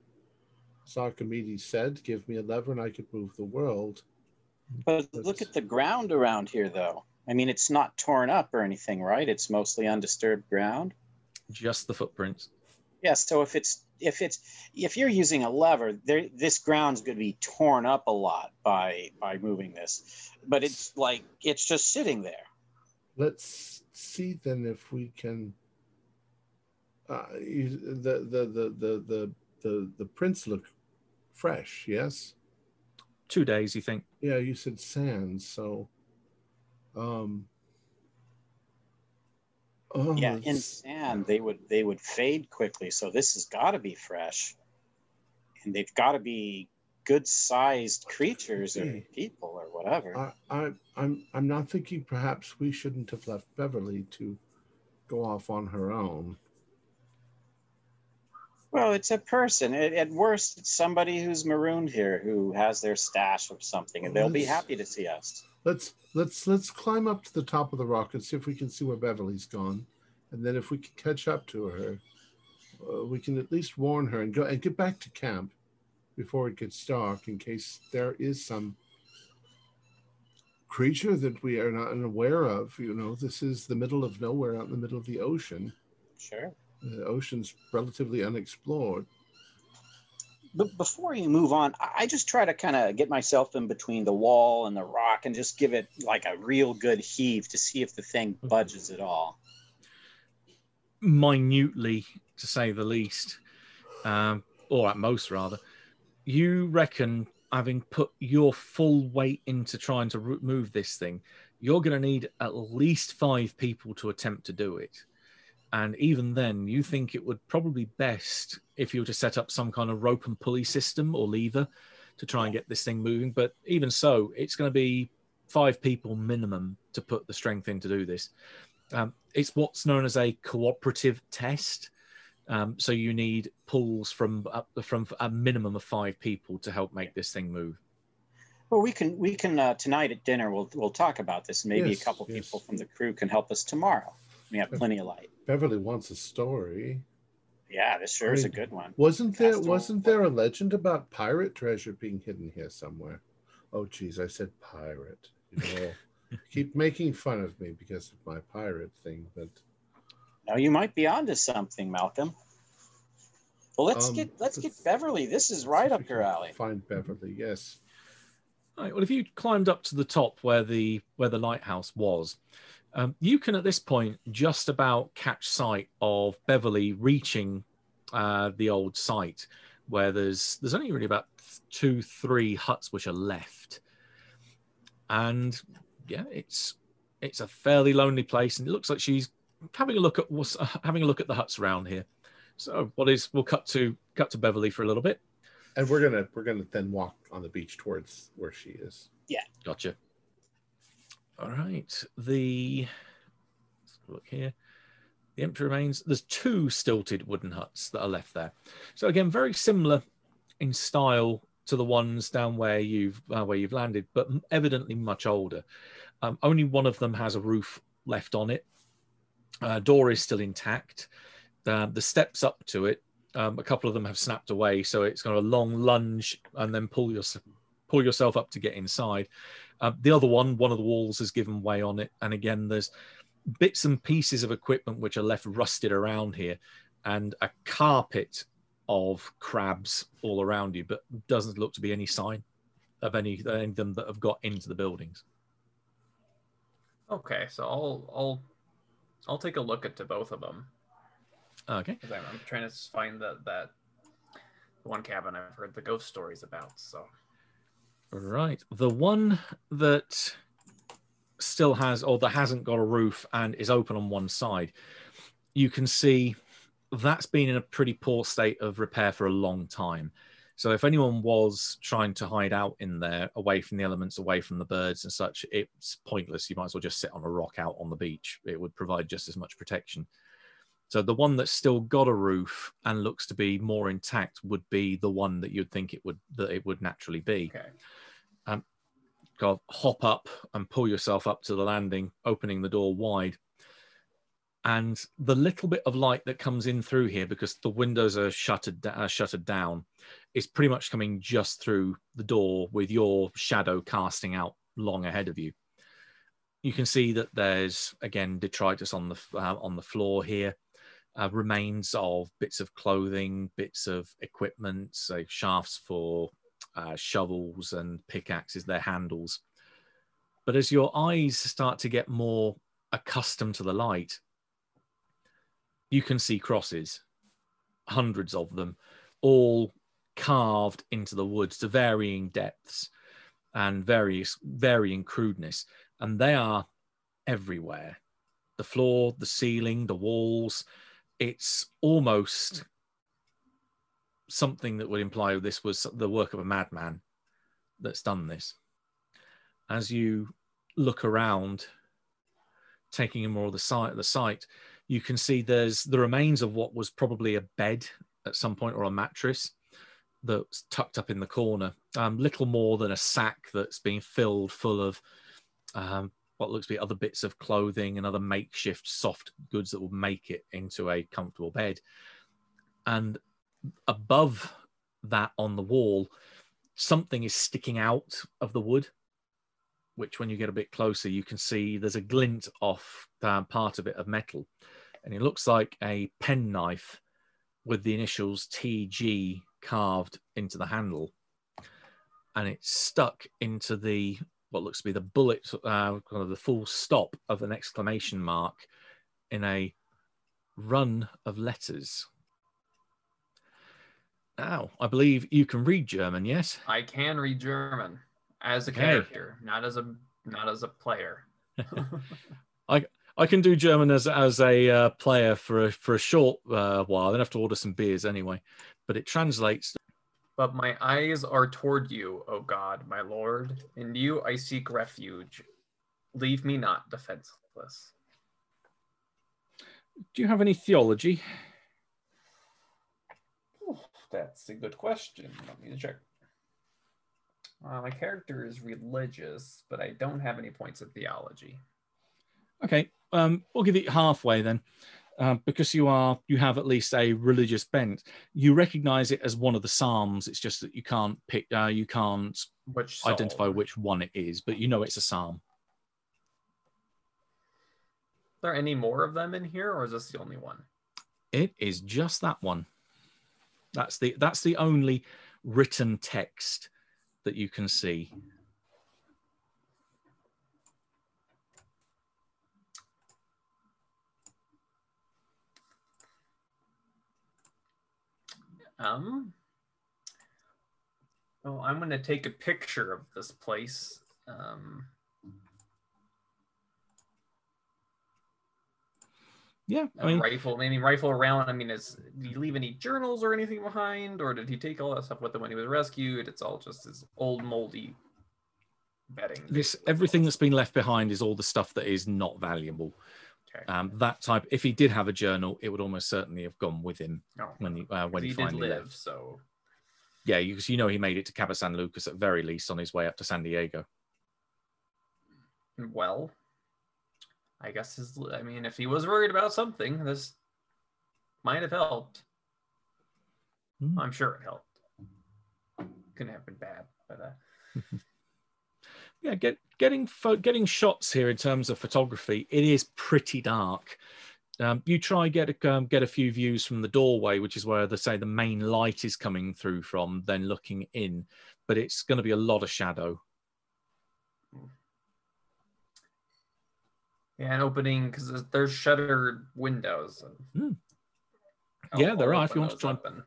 as Archimedes said, "Give me a lever, and I could move the world." But look at the ground around here, though. I mean, it's not torn up or anything, right? It's mostly undisturbed ground. Just the footprints. Yeah. So if it's if it's if you're using a lever, there this ground's going to be torn up a lot by by moving this. But it's like it's just sitting there. Let's see then if we can. Uh, you, the, the the the the the the prints look fresh. Yes. Two days, you think? Yeah, you said sand, so. Um. Oh, yeah, in sand they would they would fade quickly. So this has got to be fresh, and they've got to be good sized creatures or people or whatever. I, I, I'm, I'm not thinking perhaps we shouldn't have left Beverly to go off on her own. Well, it's a person. At, at worst, it's somebody who's marooned here who has their stash of something, and they'll be happy to see us. Let's let's let's climb up to the top of the rock and see if we can see where Beverly's gone, and then if we can catch up to her, uh, we can at least warn her and go and get back to camp before it gets dark, in case there is some creature that we are not aware of. You know, this is the middle of nowhere, out in the middle of the ocean. Sure. The ocean's relatively unexplored. But before you move on, I I just try to kind of get myself in between the wall and the rock and just give it like a real good heave to see if the thing budges at all. minutely, to say the least, um, or at most rather. You reckon, having put your full weight into trying to ro- move this thing, you're going to need at least five people to attempt to do it. And even then, you think it would probably best if you were to set up some kind of rope and pulley system or lever to try and get this thing moving. But even so, it's going to be five people minimum to put the strength in to do this. Um, it's what's known as a cooperative test. Um, so you need pulls from up from a minimum of five people to help make this thing move. Well, we can we can uh, tonight at dinner we'll we'll talk about this. Maybe Yes, a couple yes. people from the crew can help us tomorrow. We have plenty of light. Beverly wants a story. Yeah, this sure I is a good one. Wasn't there Pastoral wasn't there a legend about pirate treasure being hidden here somewhere? Oh geez, I said pirate. You know, keep making fun of me because of my pirate thing, but Now you might be onto something, Malcolm. Well, let's Um, get let's get let's- Beverly. This is right up your alley. Find Beverly, yes. All right, well, if you climbed up to the top where the where the lighthouse was, um, you can at this point just about catch sight of Beverly reaching uh, the old site, where there's there's only really about two three huts which are left, and yeah, it's it's a fairly lonely place, and it looks like she's having a look at what's having a look at the huts around here. So what is we'll cut to cut to Beverly for a little bit. And we're gonna we're gonna then walk on the beach towards where she is. Yeah, gotcha. All right. The look here. The empty remains. There's two stilted wooden huts that are left there. So again, very similar in style to the ones down where you've uh, where you've landed, but evidently much older. Um, only one of them has a roof left on it. Uh, door is still intact. The steps up to it, um, a couple of them have snapped away, so it's got a long lunge and then pull yourself pull yourself up to get inside. Uh, the other one, one of the walls has given way on it, and again, there's bits and pieces of equipment which are left rusted around here, and a carpet of crabs all around you, but doesn't look to be any sign of any, any of them that have got into the buildings. Okay, so I'll I'll I'll take a look at to both of them Okay. I'm, I'm trying to find that that one cabin I've heard the ghost stories about. So Right. The one that still has, or that hasn't got a roof and is open on one side, you can see that's been in a pretty poor state of repair for a long time. So if anyone was trying to hide out in there, away from the elements, away from the birds and such, it's pointless. You might as well just sit on a rock out on the beach. It would provide just as much protection. So the one that's still got a roof and looks to be more intact would be the one that you'd think it would that it would naturally be okay, kind of hop up and pull yourself up to the landing, opening the door wide. and the little bit of light that comes in through here because the windows are shuttered uh, shuttered down is pretty much coming just through the door with your shadow casting out long ahead of you you can see that there's again detritus on the uh, on the floor here uh, remains of bits of clothing bits of equipment so shafts for uh, shovels and pickaxes their handles but as your eyes start to get more accustomed to the light you can see crosses, hundreds of them, all carved into the woods to varying depths and various varying crudeness, and they are everywhere. The floor, the ceiling, the walls. It's almost something that would imply this was the work of a madman that's done this. As you look around, taking in more of the site, the sight, you can see there's the remains of what was probably a bed at some point or a mattress that's tucked up in the corner. Um, little more than a sack that's been filled full of um, what looks to be other bits of clothing and other makeshift soft goods that will make it into a comfortable bed. And above that on the wall, something is sticking out of the wood which when you get a bit closer, you can see there's a glint off uh, part of it of metal. And it looks like a penknife with the initials TG carved into the handle. And it's stuck into the what looks to be the bullet, uh, kind of the full stop of an exclamation mark in a run of letters. Now, I believe you can read German, yes? I can read German as a character, not as a not as a player. I I can do German as as a uh, player for a for a short uh, while. Then have to order some beers anyway, but it translates. But my eyes are toward you, O God, my Lord. In you I seek refuge. Leave me not defenseless. Do you have any theology? That's a good question. Let me check. Uh, my character is religious, but I don't have any points of theology. Okay, um, we'll give it halfway then, uh, because you are you have at least a religious bent. You recognise it as one of the psalms. It's just that you can't pick, uh, you can't Which identify psalm? which one it is, but you know it's a psalm. Are there any more of them in here, or is this the only one? It is just that one. That's the that's the only written text that you can see. Um. Well, I'm going to take a picture of this place. Um, Yeah, I mean, rifle, maybe rifle around. I mean, is did he leave any journals or anything behind, or did he take all that stuff with him when he was rescued? It's all just his old moldy bedding. this everything that's been left behind is all the stuff that is not valuable. Okay. Um, that type. If he did have a journal, it would almost certainly have gone with him No, when he uh, when he, he did finally live, left. so Yeah, because you know he made it to Cabo San Lucas at very least on his way up to San Diego. well. I guess his. I mean, if he was worried about something, this might have helped. Hmm. I'm sure it helped. Couldn't have been bad, but uh, yeah, get, getting pho- getting shots here in terms of photography, it is pretty dark. Um, you try get a, um, get a few views from the doorway, which is where they say the main light is coming through from. Then looking in, but it's going to be a lot of shadow. Yeah, an opening because there's, there's shuttered windows. I'll- Yeah, there are. if you want to try and-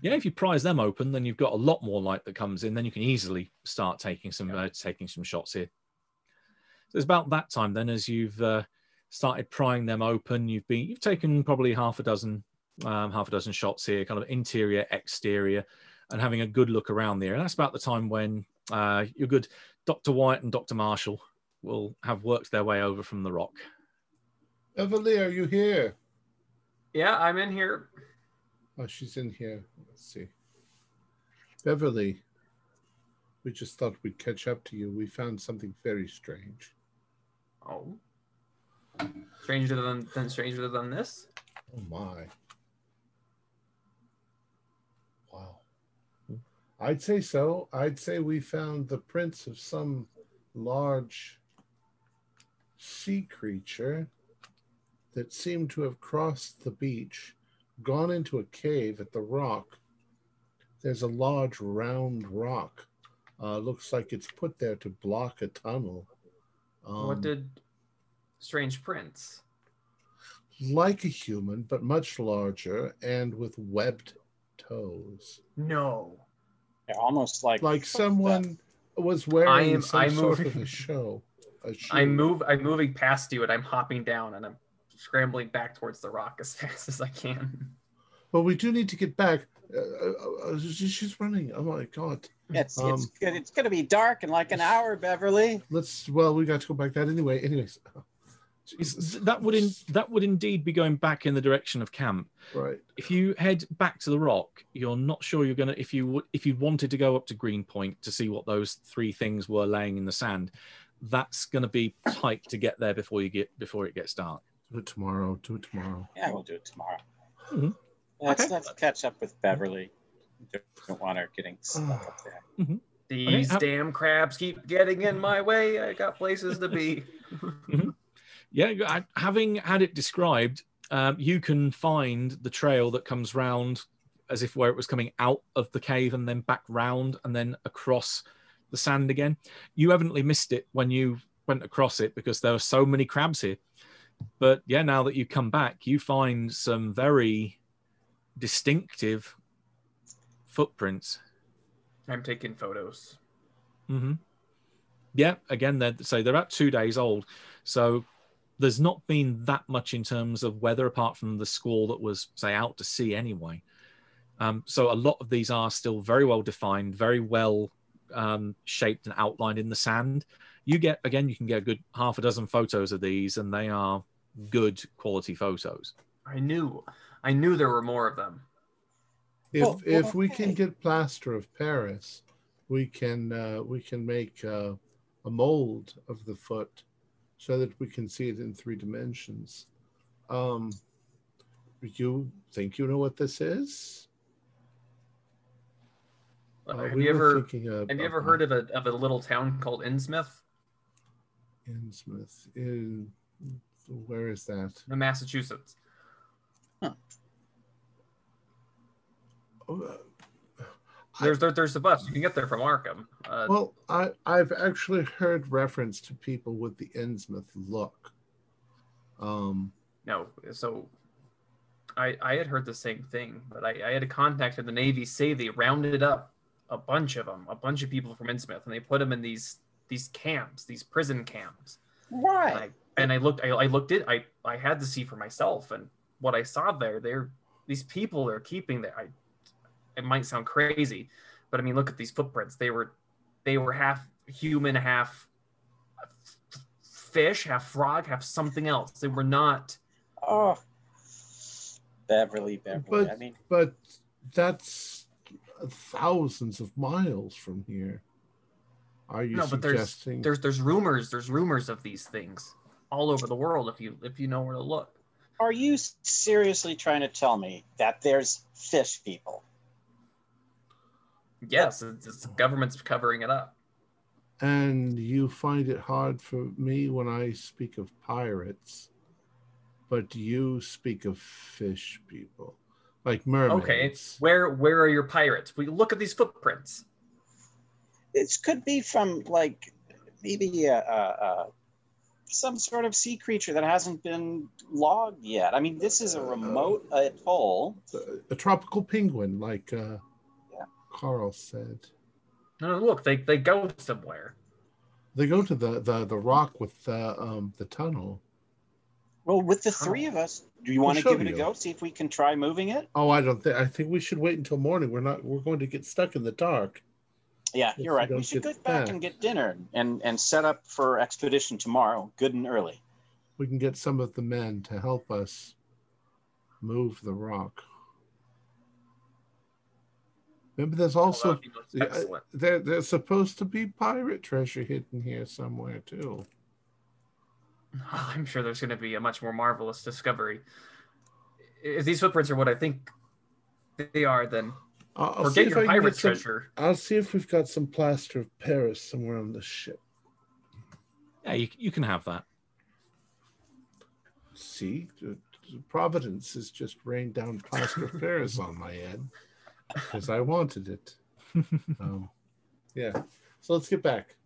Yeah, if you prise them open, then you've got a lot more light that comes in. Then you can easily start taking some uh, taking some shots here. So it's about that time then, as you've uh, started prying them open. You've been you've taken probably half a dozen um, half a dozen shots here, kind of interior, exterior, and having a good look around there. And that's about the time when uh, your good Doctor White and Doctor Marshall will have worked their way over from the rock. Beverly, are you here? Yeah, I'm in here. Oh, she's in here. Let's see. Beverly, we just thought we'd catch up to you. We found something very strange. Oh, Stranger than than stranger than this. Oh my. Wow. Hmm. I'd say so. I'd say we found the prints of some large sea creature that seemed to have crossed the beach, gone into a cave at the rock. There's a large round rock. Uh, looks like it's put there to block a tunnel. what Um, did Strange Prints? like a human, but much larger and with webbed toes. No. They're almost like Like foot someone was wearing I am- some I'm sort moving- of a show. A shoe. I move. I'm moving past you, and I'm hopping down, and I'm scrambling back towards the rock as fast as I can. But we do need to get back. Uh, uh, uh, she's running. Oh my god. It's Um, it's good. It's gonna be dark in like an hour, Beverly. Let's. Well, we got to go back that anyway. Anyways. Jesus. That would in, that would indeed be going back in the direction of camp. Right. If you head back to the rock, you're not sure you're gonna. If you would- if you wanted to go up to Greenpoint to see what those three things were laying in the sand, that's gonna be tight to get there before you get before it gets dark. Do it tomorrow. Do it tomorrow. Yeah, we'll do it tomorrow. Mhm. Let's Okay. let's catch up with Beverly. Don't want her getting stuck up there. These how- damn crabs keep getting in my way. I got places to be. Yeah, I- having had it described, um, you can find the trail that comes round as if where it was coming out of the cave and then back round and then across the sand again. You evidently missed it when you went across it because there were so many crabs here. But yeah, now that you come back, you find some very distinctive footprints. I'm taking photos. Mm-hmm. Yeah, again, they're so they're about two days old. So there's not been that much in terms of weather apart from the squall that was, say, out to sea anyway. Um, so a lot of these are still very well defined, very well um, shaped and outlined in the sand. You get again, you can get a good half a dozen photos of these, and they are good quality photos. I knew. I knew there were more of them. If Well, well, if we can get plaster of Paris, we can uh, we can make uh, a mold of the foot so that we can see it in three dimensions. Um, you think you know what this is? Uh, have we you ever thinking of, have you ever heard of a of a little town called Innsmouth, Innsmouth? In where is that? in Massachusetts? Oh, uh, There's there, there's a bus. You can get there from Arkham. Uh, Well, I I've actually heard reference to people with the Innsmouth look. Um, no, so I I had heard the same thing, but I, I had a contact in the Navy say they rounded up a bunch of them, a bunch of people from Innsmouth, and they put them in these these camps, these prison camps. And Why? I, and I looked, I, I looked it, I, I had to see for myself, and what I saw there, they're these people they're keeping there. I, it might sound crazy, but I mean, look at these footprints. They were, they were half human, half fish, half frog, half something else. They were not. Oh, Beverly, Beverly. But- I mean, but that's thousands of miles from here. Are you No, but there's suggesting? there's there's rumors, there's rumors of these things all over the world. If you if you know where to look. are you seriously trying to tell me that there's fish people? Yes, it's, it's the government's covering it up. and you find it hard for me when I speak of pirates, but you speak of fish people, like mermaids. Okay, where where are your pirates? We look at these footprints. It could be from like maybe a, a, a some sort of sea creature that hasn't been logged yet. I mean, this is a remote atoll. a tropical penguin, like uh, Yeah. Carl said. No, no, look, they they go somewhere. They go to the the, the rock with the um, the tunnel. Well, with the three of us, do you want to give it a you. go? See if we can try moving it. Oh, I don't think. I think we should wait until morning. We're not. We're going to get stuck in the dark. Yeah, you're right. We should get get back back. and get dinner and and set up for expedition tomorrow, good and early. We can get some of the men to help us move the rock. Remember, there's also would be most Yeah, uh, I- excellent. there, there's supposed to be pirate treasure hidden here somewhere too. I'm sure there's going to be a much more marvelous discovery. If these footprints are what I think they are, then I'll, I'll see forget if your pirate get some- treasure. I'll see if we've got some plaster of Paris somewhere on the ship. Yeah, you, you can have that. See, Providence has just rained down plaster of Paris on my head because I wanted it. Um, yeah. So let's get back.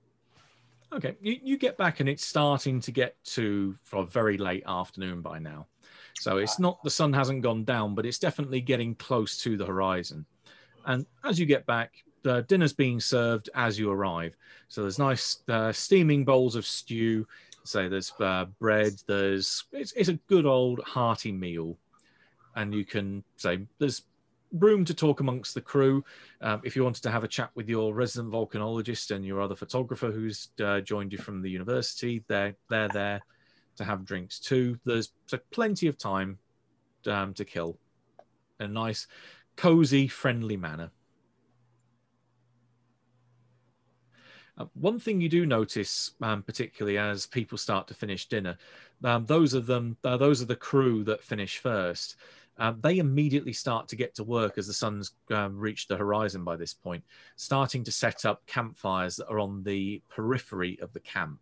Okay, you, you get back and it's starting to get to for a very late afternoon by now. So it's not the sun hasn't gone down, but it's definitely getting close to the horizon. And as you get back, the dinner's being served as you arrive. So there's nice uh, steaming bowls of stew. So there's uh, bread. There's it's, it's a good old hearty meal, and you can say there's room to talk amongst the crew. Um, if you wanted to have a chat with your resident volcanologist and your other photographer who's uh, joined you from the university, they're they're there to have drinks too. There's so plenty of time um, to kill. in A nice, cozy, friendly manner. Uh, one thing you do notice, um, particularly as people start to finish dinner, um, those of them, uh, those are the crew that finish first. Um, they immediately start to get to work as the sun's um, reached the horizon by this point, starting to set up campfires that are on the periphery of the camp,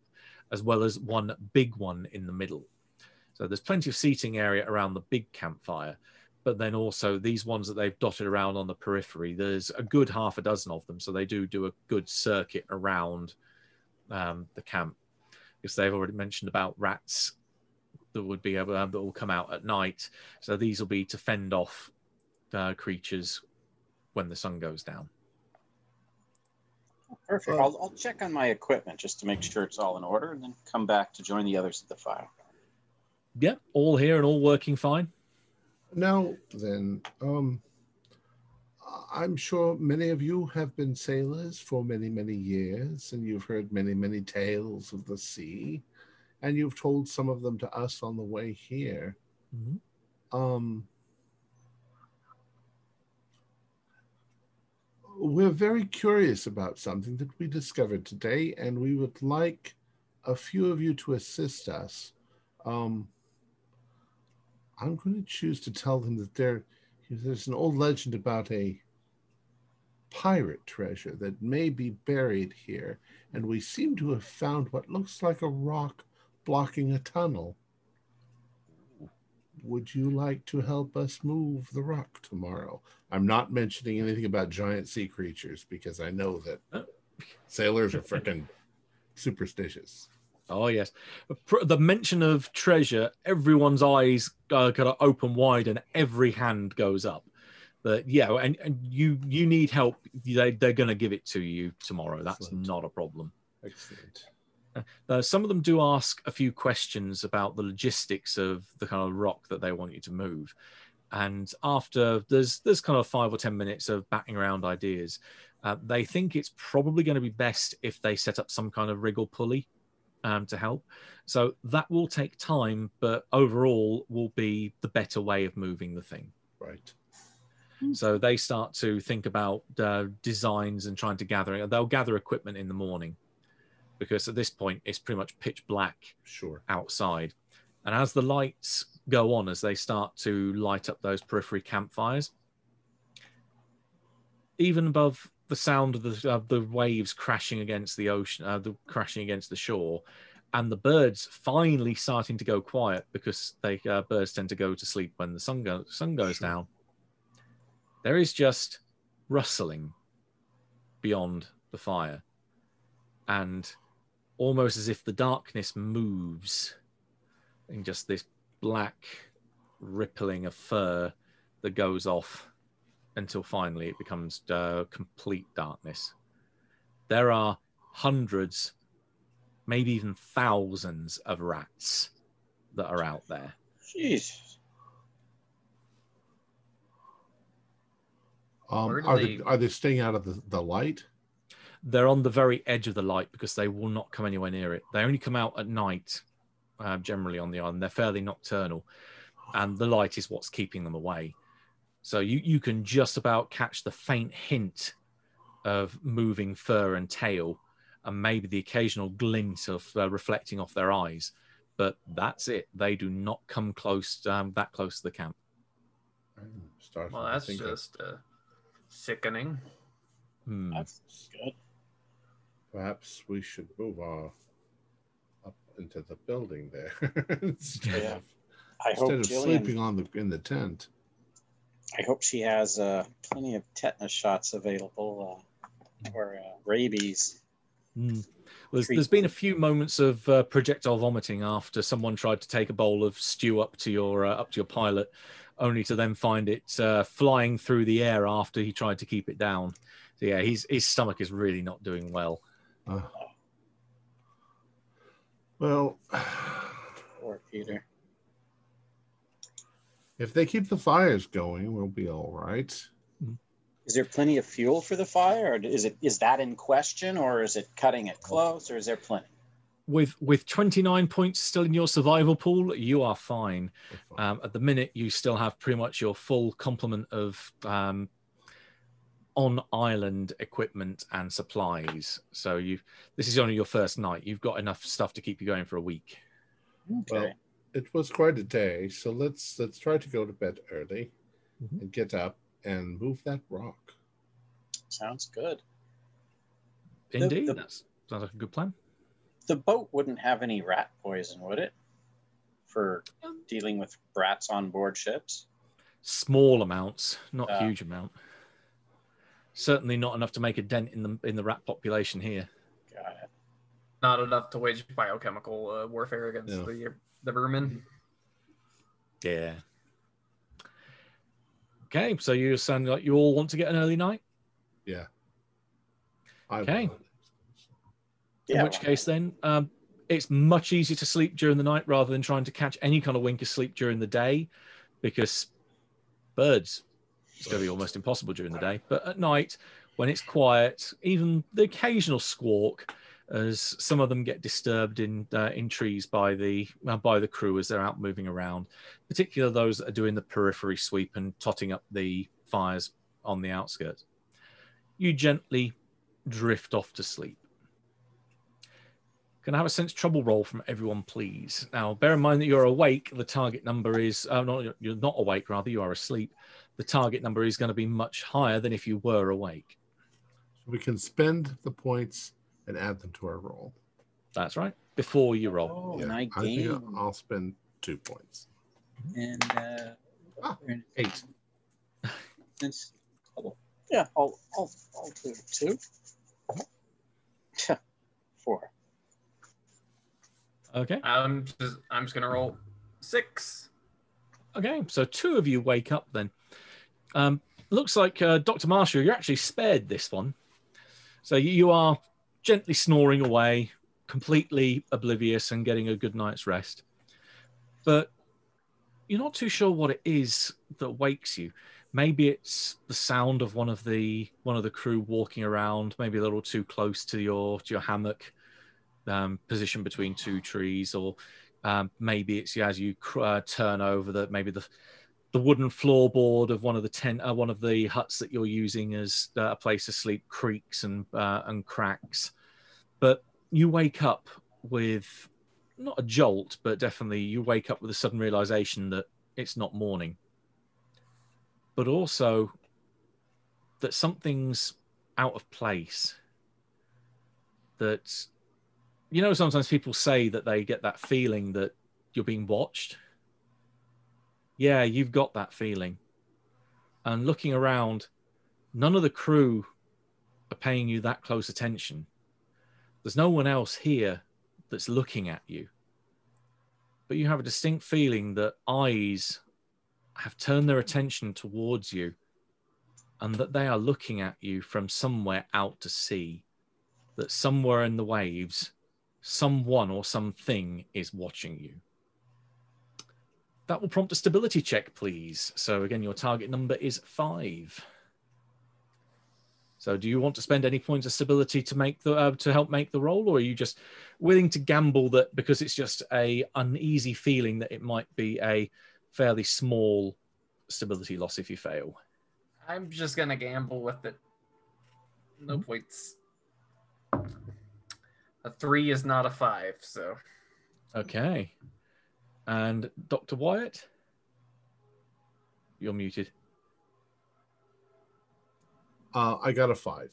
as well as one big one in the middle. So there's plenty of seating area around the big campfire, but then also these ones that they've dotted around on the periphery. There's a good half a dozen of them, so they do do a good circuit around um, the camp because they've already mentioned about rats that would be able, that will come out at night. So these will be to fend off uh, creatures when the sun goes down. Perfect. I'll, I'll check on my equipment just to make sure it's all in order and then come back to join the others at the fire. Yeah, all here and all working fine. Now then, um, I'm sure many of you have been sailors for many, many years, and you've heard many, many tales of the sea, and you've told some of them to us on the way here. Mhm. Um, we're very curious about something that we discovered today, and we would like a few of you to assist us. Um, I'm going to choose to tell them that there, there's an old legend about a pirate treasure that may be buried here, and we seem to have found what looks like a rock blocking a tunnel. Would you like to help us move the rock tomorrow? I'm not mentioning anything about giant sea creatures because I know that sailors are freaking superstitious. Oh yes, the mention of treasure, everyone's eyes uh, kind of open wide, and every hand goes up. But yeah, and, and you you need help. They they're going to give it to you tomorrow. That's Excellent. not a problem. Excellent. Uh, some of them do ask a few questions about the logistics of the kind of rock that they want you to move. And after there's there's kind of five or ten minutes of batting around ideas, uh, they think it's probably going to be best if they set up some kind of wriggle pulley um, to help. So that will take time, but overall will be the better way of moving the thing. Right. So they start to think about uh, designs and trying to gather. They'll gather equipment in the morning because at this point it's pretty much pitch black Sure. outside. And as the lights go on, as they start to light up those periphery campfires, even above the sound of the of the waves crashing against the ocean, uh, the crashing against the shore, and the birds finally starting to go quiet because they uh, birds tend to go to sleep when the sun go, sun goes Sure. down. There is just rustling beyond the fire, and almost as if the darkness moves in just this black rippling of fur that goes off until finally it becomes uh, complete darkness. There are hundreds, maybe even thousands of rats that are out there. Jeez. Um, Where do are, they- they... are they staying out of the, the light? They're on the very edge of the light because they will not come anywhere near it. They only come out at night, uh, generally on the island. They're fairly nocturnal, and the light is what's keeping them away. So you, you can just about catch the faint hint of moving fur and tail, and maybe the occasional glint of uh, reflecting off their eyes. but that's it. They do not come close um, that close to the camp. Well, that's just uh, sickening. Hmm. That's good. Perhaps we should move our up into the building there instead Yeah. of, I hope instead of Jillian, sleeping on the in the tent. I hope she has uh, plenty of tetanus shots available uh, or uh, rabies. Hmm. There's, there's been a few moments of uh, projectile vomiting after someone tried to take a bowl of stew up to your uh, up to your pilot, only to then find it uh, flying through the air after he tried to keep it down. So yeah, his his stomach is really not doing well. Uh, well, Poor Peter. if they keep the fires going, we'll be all right. Is there plenty of fuel for the fire, or is it is that in question, or is it cutting it close, or is there plenty? With with 29 points still in your survival pool, you are fine. Fine. Um, at the minute, you still have pretty much your full complement of um, on island equipment and supplies. So you this is only your first night. You've got enough stuff to keep you going for a week. Okay. Well, it was quite a day, so let's let's try to go to bed early Mhm. and get up and move that rock. Sounds good. Indeed, the- that's sounds like a good plan. The boat wouldn't have any rat poison, would it? For dealing with rats on board ships. Small amounts, not Ah. huge amount. Certainly not enough to make a dent in the in the rat population here. Got it. Not enough to wage biochemical uh, warfare against No. the the vermin. Yeah. Okay, so you sound like you all want to get an early night. Yeah. I Okay. will. In Yeah, which case, then um, it's much easier to sleep during the night rather than trying to catch any kind of wink of sleep during the day, because birds it's going to be almost impossible during the day. But at night, when it's quiet, even the occasional squawk, as some of them get disturbed in uh, in trees by the uh, by the crew as they're out moving around, particularly those that are doing the periphery sweep and totting up the fires on the outskirts. You gently drift off to sleep. Can I have a sense trouble roll from everyone, please? Now, bear in mind that you're awake. The target number is uh, not you're not awake, rather you are asleep. The target number is going to be much higher than if you were awake. We can spend the points and add them to our roll. That's right. Before you roll. Oh, Yeah, my I think game. I'll spend two points. And uh, Ah. Eight. it's, yeah, I'll, I'll, I'll do two. Four. Okay. I'm just I'm just gonna roll six. Okay. So two of you wake up then. Um, looks like uh, Dr. Marshall, you're actually spared this one. So you, are gently snoring away, completely oblivious and getting a good night's rest. But you're not too sure what it is that wakes you. Maybe it's the sound of one of the one of the crew walking around, maybe a little too close to your to your hammock, um, position between two trees, or um, maybe it's as you uh, turn over the maybe the the wooden floorboard of one of the tent, uh, one of the huts that you're using as uh, a place to sleep creaks and uh, and cracks. But you wake up with not a jolt, but definitely you wake up with a sudden realization that it's not morning, but also that something's out of place. That you know, sometimes people say that they get that feeling that you're being watched. Yeah, you've got that feeling. And looking around, none of the crew are paying you that close attention. There's no one else here that's looking at you. But you have a distinct feeling that eyes have turned their attention towards you and that they are looking at you from somewhere out to sea. That somewhere in the waves, someone or something is watching you. That will prompt a stability check, please. So again, your target number is five. So, do you want to spend any points of stability to make the uh, to help make the roll, or are you just willing to gamble that because it's just a uneasy feeling that it might be a fairly small stability loss if you fail? I'm just gonna gamble with it. No points. A three is not a five, so Okay. And Dr. Wyatt? You're muted. Uh, I got a five.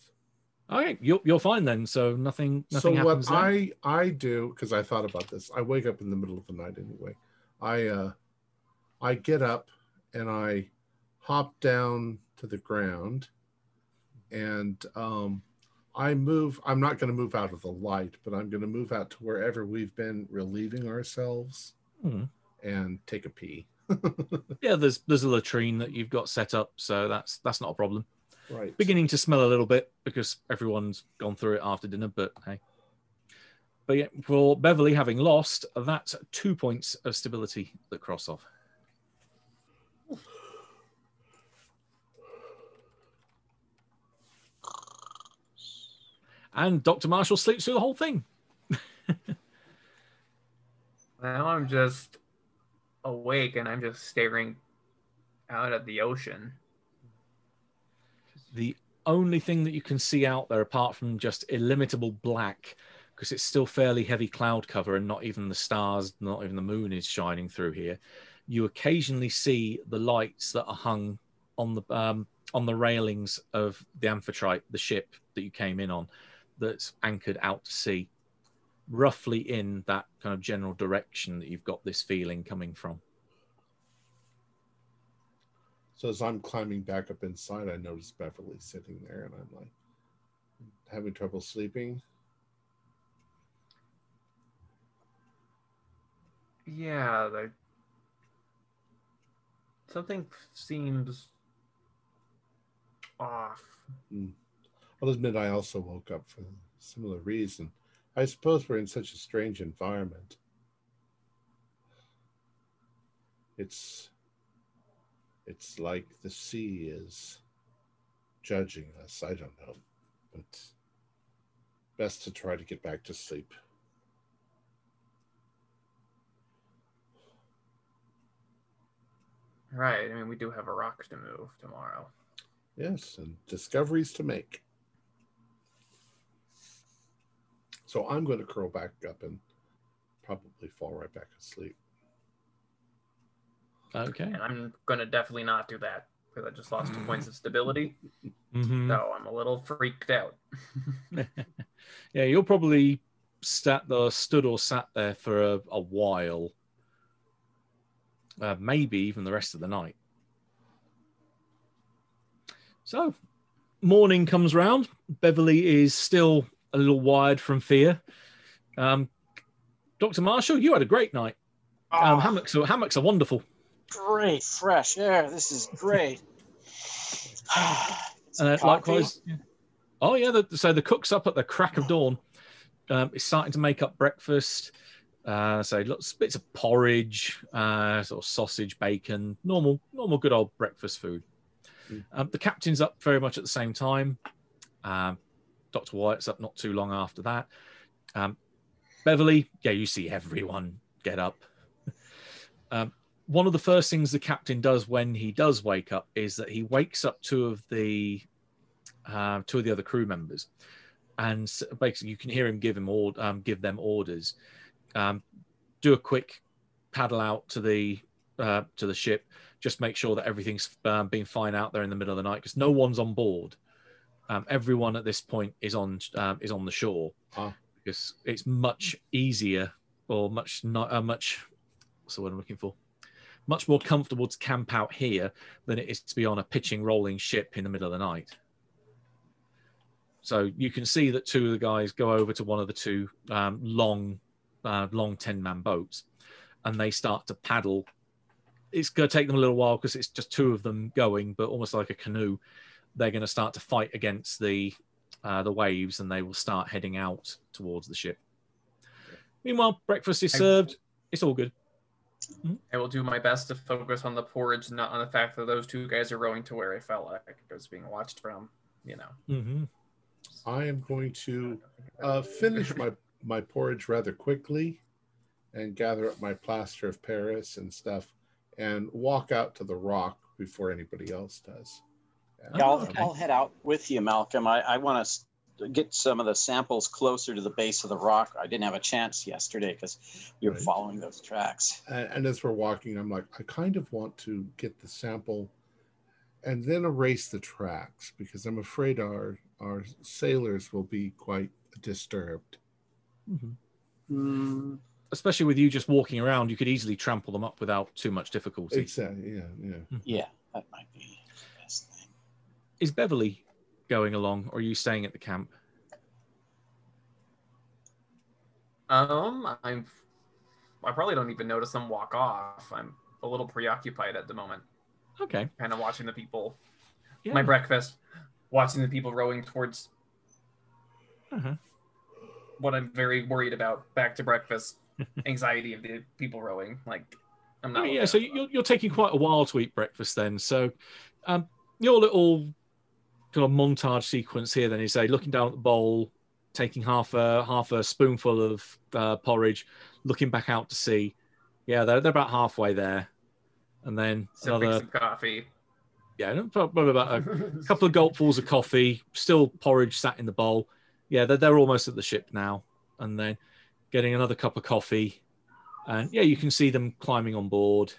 Okay, you're, you're fine then. So nothing nothing so what? I I do because I thought about this. I wake up in the middle of the night anyway. I uh, I get up and I hop down to the ground, and um, I move. I'm not going to move out of the light, but I'm going to move out to wherever we've been relieving ourselves Hmm. and take a pee. Yeah, there's there's a latrine that you've got set up, so that's that's not a problem. Right. Beginning to smell a little bit because everyone's gone through it after dinner, but hey. But yeah, for Beverly having lost, that's two points of stability that cross off. And Dr. Marshall sleeps through the whole thing. Now I'm just awake and I'm just staring out at the ocean. The only thing that you can see out there, apart from just illimitable black, because it's still fairly heavy cloud cover and not even the stars, not even the moon is shining through here. You occasionally see the lights that are hung on the um, on the railings of the Amphitrite, the ship that you came in on, that's anchored out to sea, roughly in that kind of general direction that you've got this feeling coming from. So as I'm climbing back up inside, I notice Beverly sitting there, and I'm like having trouble sleeping. Yeah, the... something seems off. Hmm. I'll admit I also woke up for a similar reason. I suppose we're in such a strange environment. It's it's like the sea is judging us. I don't know. But best to try to get back to sleep. Right. I mean, we do have a rock to move tomorrow. Yes, and discoveries to make. So I'm going to curl back up and probably fall right back asleep. Okay. And I'm going to definitely not do that because I just lost two points of stability. Mhm. So I'm a little freaked out. yeah, you'll probably sat there, stood or sat there for a, a while, uh, maybe even the rest of the night. So, morning comes round. Beverly is still a little wired from fear. Um, Dr. Marshall, you had a great night. Um, Oh, hammocks, are, hammocks are wonderful. great, fresh air. This is great. Uh, likewise. Oh yeah, the, so the cook's up at the crack of dawn. Um, it's starting to make up breakfast. Uh, so lots bits of porridge, uh, sort of sausage, bacon, normal, normal, good old breakfast food. Mm. Um, the captain's up very much at the same time. Um, Doctor Wyatt's up not too long after that. Um, Beverly, yeah, you see everyone get up. um, one of the first things the captain does when he does wake up is that he wakes up two of the uh, two of the other crew members, and basically you can hear him give him ord- um, give them orders. Um, do a quick paddle out to the uh, to the ship. Just make sure that everything's um, been fine out there in the middle of the night because no one's on board. Um, everyone at this point is on um, is on the shore Ah. because it's much easier or much not uh, much. What's the word I'm looking for? Much more comfortable to camp out here than it is to be on a pitching, rolling ship in the middle of the night. So you can see that two of the guys go over to one of the two um, long, uh, long ten-man boats, and they start to paddle. It's going to take them a little while because it's just two of them going, but almost like a canoe. They're going to start to fight against the uh, the waves, and they will start heading out towards the ship. Meanwhile, breakfast is I- served. It's all good. I will do my best to focus on the porridge, not on the fact that those two guys are rowing to where I felt like I was being watched from. You know. Mm-hmm. I am going to uh, finish my, my porridge rather quickly and gather up my plaster of Paris and stuff and walk out to the rock before anybody else does. And, Yeah, I'll, okay. I'll head out with you, Malcolm. I, I want to get some of the samples closer to the base of the rock. I didn't have a chance yesterday because we were Right. following those tracks. And, and as we're walking, I'm like, I kind of want to get the sample and then erase the tracks because I'm afraid our our sailors will be quite disturbed. Mhm. Hmm. Especially with you just walking around, you could easily trample them up without too much difficulty. Exactly. Yeah. Yeah. Yeah, that might be the best thing. Is Beverly going along, or are you staying at the camp? Um, I'm. I probably don't even notice them walk off. I'm a little preoccupied at the moment, Okay. kind of watching the people. Yeah. My breakfast, watching the people rowing towards Uh-huh. what I'm very worried about. Back to breakfast, anxiety of the people rowing. Like, I'm not. Okay, yeah, so you're, you're taking quite a while to eat breakfast then. So um, your little kind of montage sequence here then is say looking down at the bowl, taking half a half a spoonful of uh, porridge, looking back out to sea. Yeah, they're, they're about halfway there, and then sipping another some coffee. yeah, probably about a couple of gulpfuls of coffee, still porridge sat in the bowl. Yeah, they're, they're almost at the ship now. And then getting another cup of coffee. And yeah, you can see them climbing on board.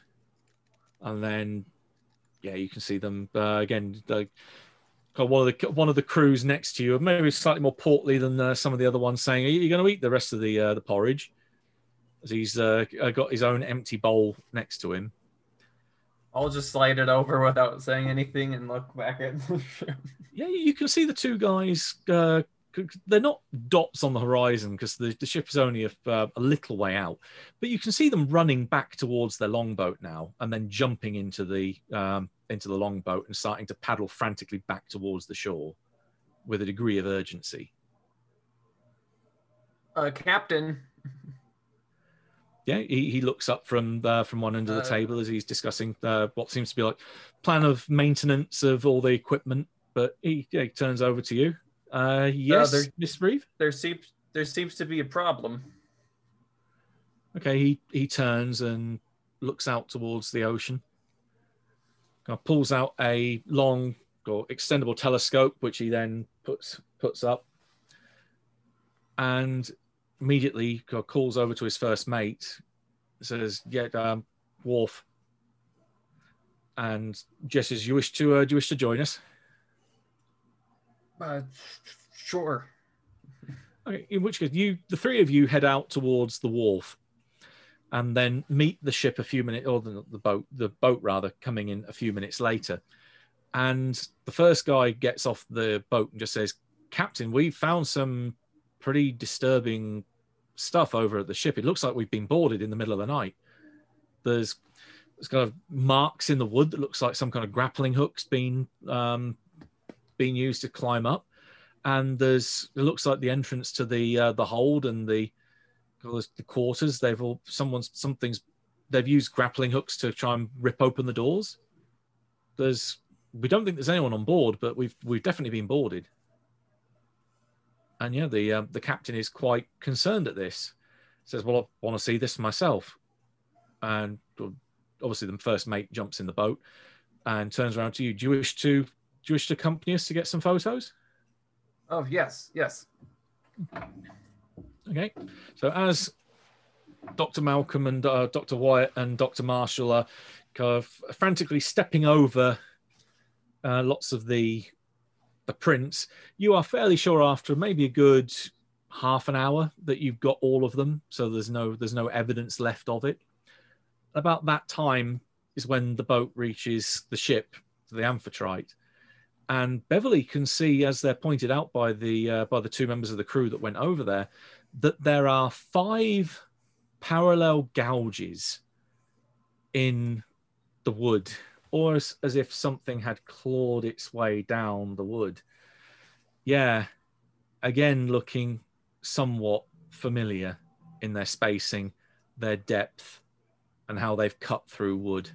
And then, yeah, you can see them uh, again. The, got one of the one of the crews next to you, maybe slightly more portly than uh, some of the other ones, saying, "Are you going to eat the rest of the uh, the porridge?" As he's uh, got his own empty bowl next to him. I'll just slide it over without saying anything and look back at yeah, you can see the two guys. Uh, they're not dots on the horizon because the, the ship is only a, uh, a little way out, but you can see them running back towards their longboat now, and then jumping into the um, into the longboat and starting to paddle frantically back towards the shore with a degree of urgency. Uh, Captain, Yeah, he, he looks up from uh, from one end of the Uh, table as he's discussing uh, what seems to be like plan of maintenance of all the equipment. But he, yeah, he turns over to you. Uh, yes, there- Miss Reeve. there seems there seems to be a problem. Okay, he he turns and looks out towards the ocean. Kind of pulls out a long or extendable telescope, which he then puts puts up, and immediately calls over to his first mate. Says, "Yeah, um, Worf." And gestures, "You wish to? Uh, do you wish to join us?" Uh, sure. Okay, in which case, you, the three of you, head out towards the wharf, and then meet the ship a few minutes, or the, the boat, the boat rather, coming in a few minutes later. And the first guy gets off the boat and just says, "Captain, we found some pretty disturbing stuff over at the ship. It looks like we've been boarded in the middle of the night. There's there's kind of marks in the wood that looks like some kind of grappling hooks being um, being used to climb up." and there's it looks like the entrance to the uh, the hold and the the quarters. They've all someone's something's they've used grappling hooks to try and rip open the doors. There's we don't think there's anyone on board but we've we've definitely been boarded. And yeah the uh, the captain is quite concerned at this. Says well i want to see this myself. And obviously the first mate jumps in the boat and turns around to you. Do you wish to do you wish to accompany us to get some photos? Oh yes, yes. Okay, so as Dr. Malcolm and uh, Dr. Wyatt and Dr. Marshall are kind of frantically stepping over uh, lots of the the prints, you are fairly sure after maybe a good half an hour that you've got all of them. So there's no there's no evidence left of it. About that time is when the boat reaches the ship, the amphitrite, and Beverly can see, as they're pointed out by the uh, by the two members of the crew that went over there, that there are five parallel gouges in the wood, or as, as if something had clawed its way down the wood. Yeah, again, looking somewhat familiar in their spacing, their depth, and how they've cut through wood.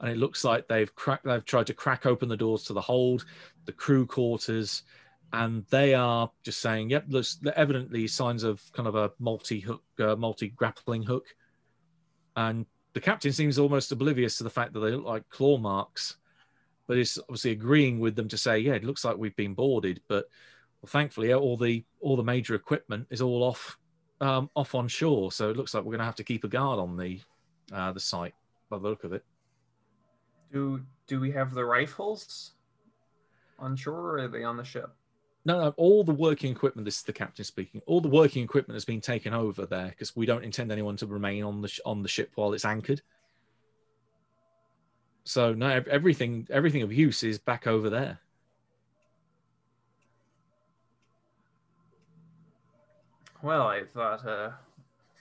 And it looks like they've cracked. They've tried to crack open the doors to the hold, the crew quarters, and they are just saying, "Yep, there's evidently signs of kind of a multi-hook, uh, multi-grappling hook." And the captain seems almost oblivious to the fact that they look like claw marks, but is obviously agreeing with them to say, "Yeah, it looks like we've been boarded." But Well, thankfully, all the all the major equipment is all off um, off on shore, so it looks like we're going to have to keep a guard on the uh, the site by the look of it. Do do we have the rifles on shore or are they on the ship? No, no, all the working equipment. This is the captain speaking. All the working equipment has been taken over there because we don't intend anyone to remain on the sh- on the ship while it's anchored. So no, everything everything of use is back over there. Well, I thought uh,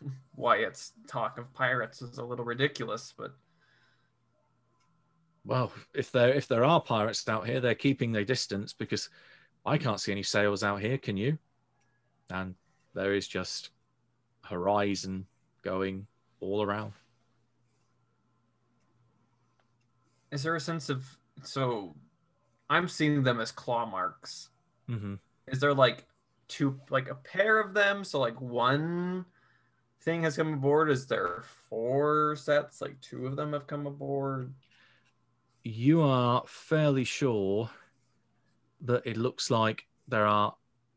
Wyatt's talk of pirates is a little ridiculous, but Well, if there if there are pirates out here, they're keeping their distance because I can't see any sails out here. Can you? And there is just horizon going all around. is there a sense of so? I'm seeing them as claw marks. hmm Is there like two, like a pair of them? So like one thing has come aboard. Is there four sets? Like two of them have come aboard. You are fairly sure that it looks like there are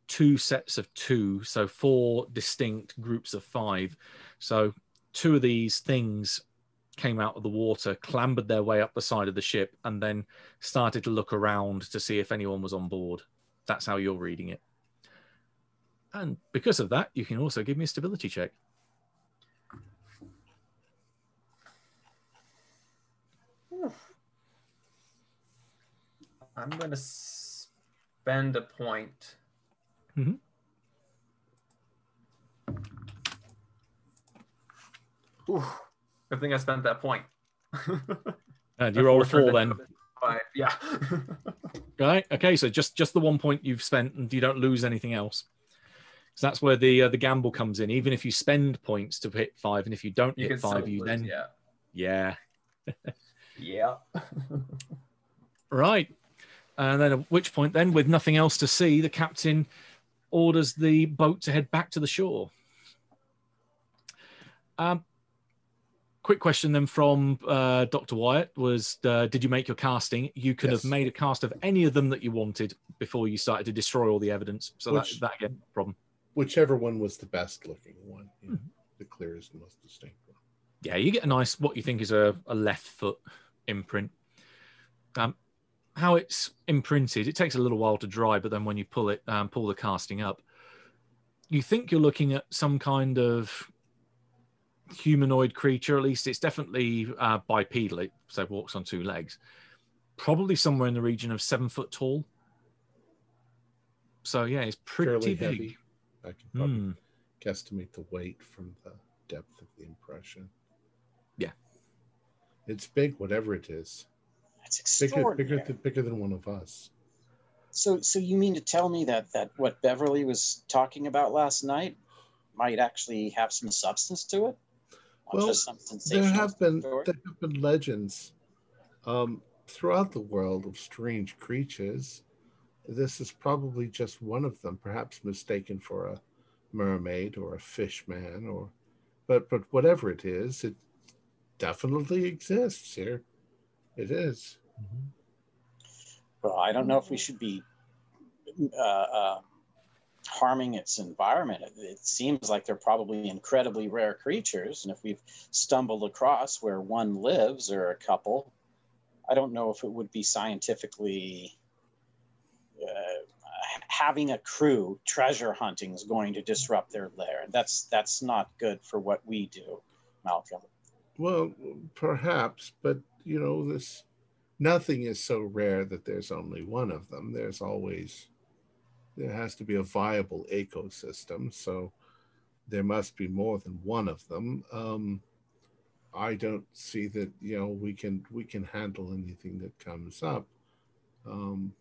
two sets of two, so four distinct groups of five. So two of these things came out of the water, clambered their way up the side of the ship, and then started to look around to see if anyone was on board. That's how you're reading it. And because of that, you can also give me a stability check. I'm gonna spend a point. Mm -hmm. Ooh, good thing I spent that point. And you roll a four then. Five. Yeah. Right. Okay. So just just the one point you've spent, and you don't lose anything else. So that's where the uh, the gamble comes in. Even if you spend points to hit five, and if you don't you hit five, you lose, then Yeah. yeah. Yeah. Right. And then at which point, then, with nothing else to see, the captain orders the boat to head back to the shore. Um, quick question then from uh, Dr. Wyatt was uh, Did you make your casting? You could Yes. have made a cast of any of them that you wanted before you started to destroy all the evidence. So Which- that, that again, problem. Whichever one was the best looking one, you know, Mhm. the clearest and most distinct one. yeah, you get a nice what you think is a, a left foot imprint. Um, how it's imprinted, it takes a little while to dry, but then when you pull it, um, pull the casting up, you think you're looking at some kind of humanoid creature. At least it's definitely uh, bipedal, it so it walks on two legs. Probably somewhere in the region of seven foot tall. So yeah, it's pretty Fairly big. heavy. I can probably Hmm. guesstimate the weight from the depth of the impression. Yeah. It's big, whatever it is. It's Bigger, extraordinary. bigger, th- bigger than one of us. So, so you mean to tell me that that what Beverly was talking about last night might actually have some substance to it? Not Well, just some There have been story? there have been legends um, throughout the world of strange creatures. This is probably just one of them, perhaps mistaken for a mermaid or a fish man, or but but whatever it is, it definitely exists here. It is. Well, I don't know if we should be uh, uh, harming its environment. It, it seems like they're probably incredibly rare creatures, and if we've stumbled across where one lives or a couple, I don't know if it would be scientifically. Uh, having a crew treasure hunting is going to disrupt their lair. That's that's not good for what we do, Malcolm. Well, perhaps, but you know, this nothing is so rare that there's only one of them. There's always there has to be a viable ecosystem, so there must be more than one of them. Um, I don't see that you know we can we can handle anything that comes up. Um,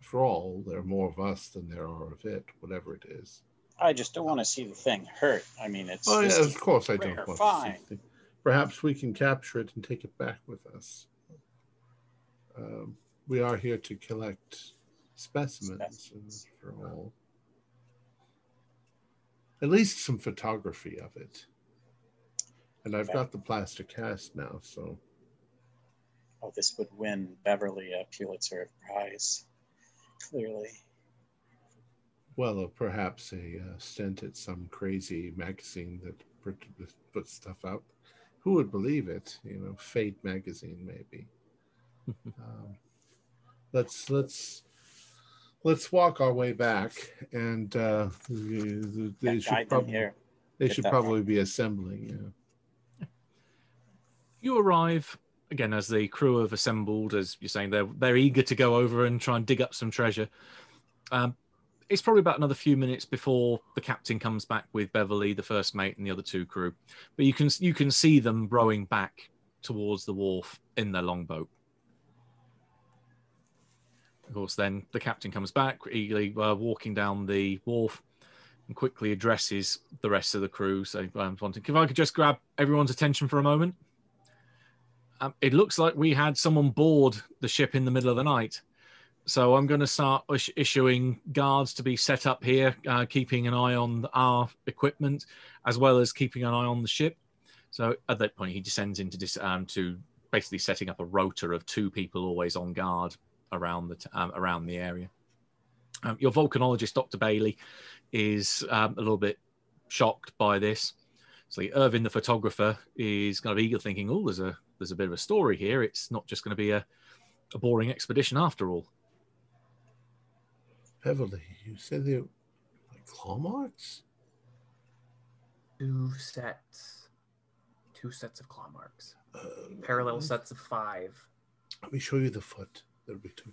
for all, there are more of us than there are of it, whatever it is. I just don't want to see the thing hurt. I mean, it's Oh, yeah, of course I don't want find. to see it. Perhaps we can capture it and take it back with us. Um, we are here to collect specimens Specimens. for all. At least some photography of it. And I've got the plaster cast now, so oh, this would win Beverly a Pulitzer Prize. Clearly, well, or perhaps a uh, stint at some crazy magazine that puts stuff out. Who would believe it? You know, Fate magazine, maybe. um, let's let's let's walk our way back, and uh, they That should didn't probably hear. they get should that probably be assembling. Yeah. You arrive again as the crew have assembled. As you're saying, they're they're eager to go over and try and dig up some treasure. Um, it's probably about another few minutes before the captain comes back with Beverly, the first mate, and the other two crew. But you can you can see them rowing back towards the wharf in their longboat. Of course, then the captain comes back, eagerly uh, walking down the wharf, and quickly addresses the rest of the crew. So, um, wanting, if I could just grab everyone's attention for a moment. Um, it looks like we had someone board the ship in the middle of the night. So I'm going to start issuing guards to be set up here, uh, keeping an eye on our equipment as well as keeping an eye on the ship. So at that point, he descends into dis- um, to basically setting up a rota of two people always on guard around the t- um, around the area. Um, your volcanologist, Dr. Bailey, is um, a little bit shocked by this. So Irvin, the photographer, is kind of eager, thinking, "Oh, there's a there's a bit of a story here. It's not just going to be a, a boring expedition after all." Beverly, you said they were like claw marks. Two sets. Two sets of claw marks. Uh, Parallel sets of five. Let me show you the foot. There'll be two.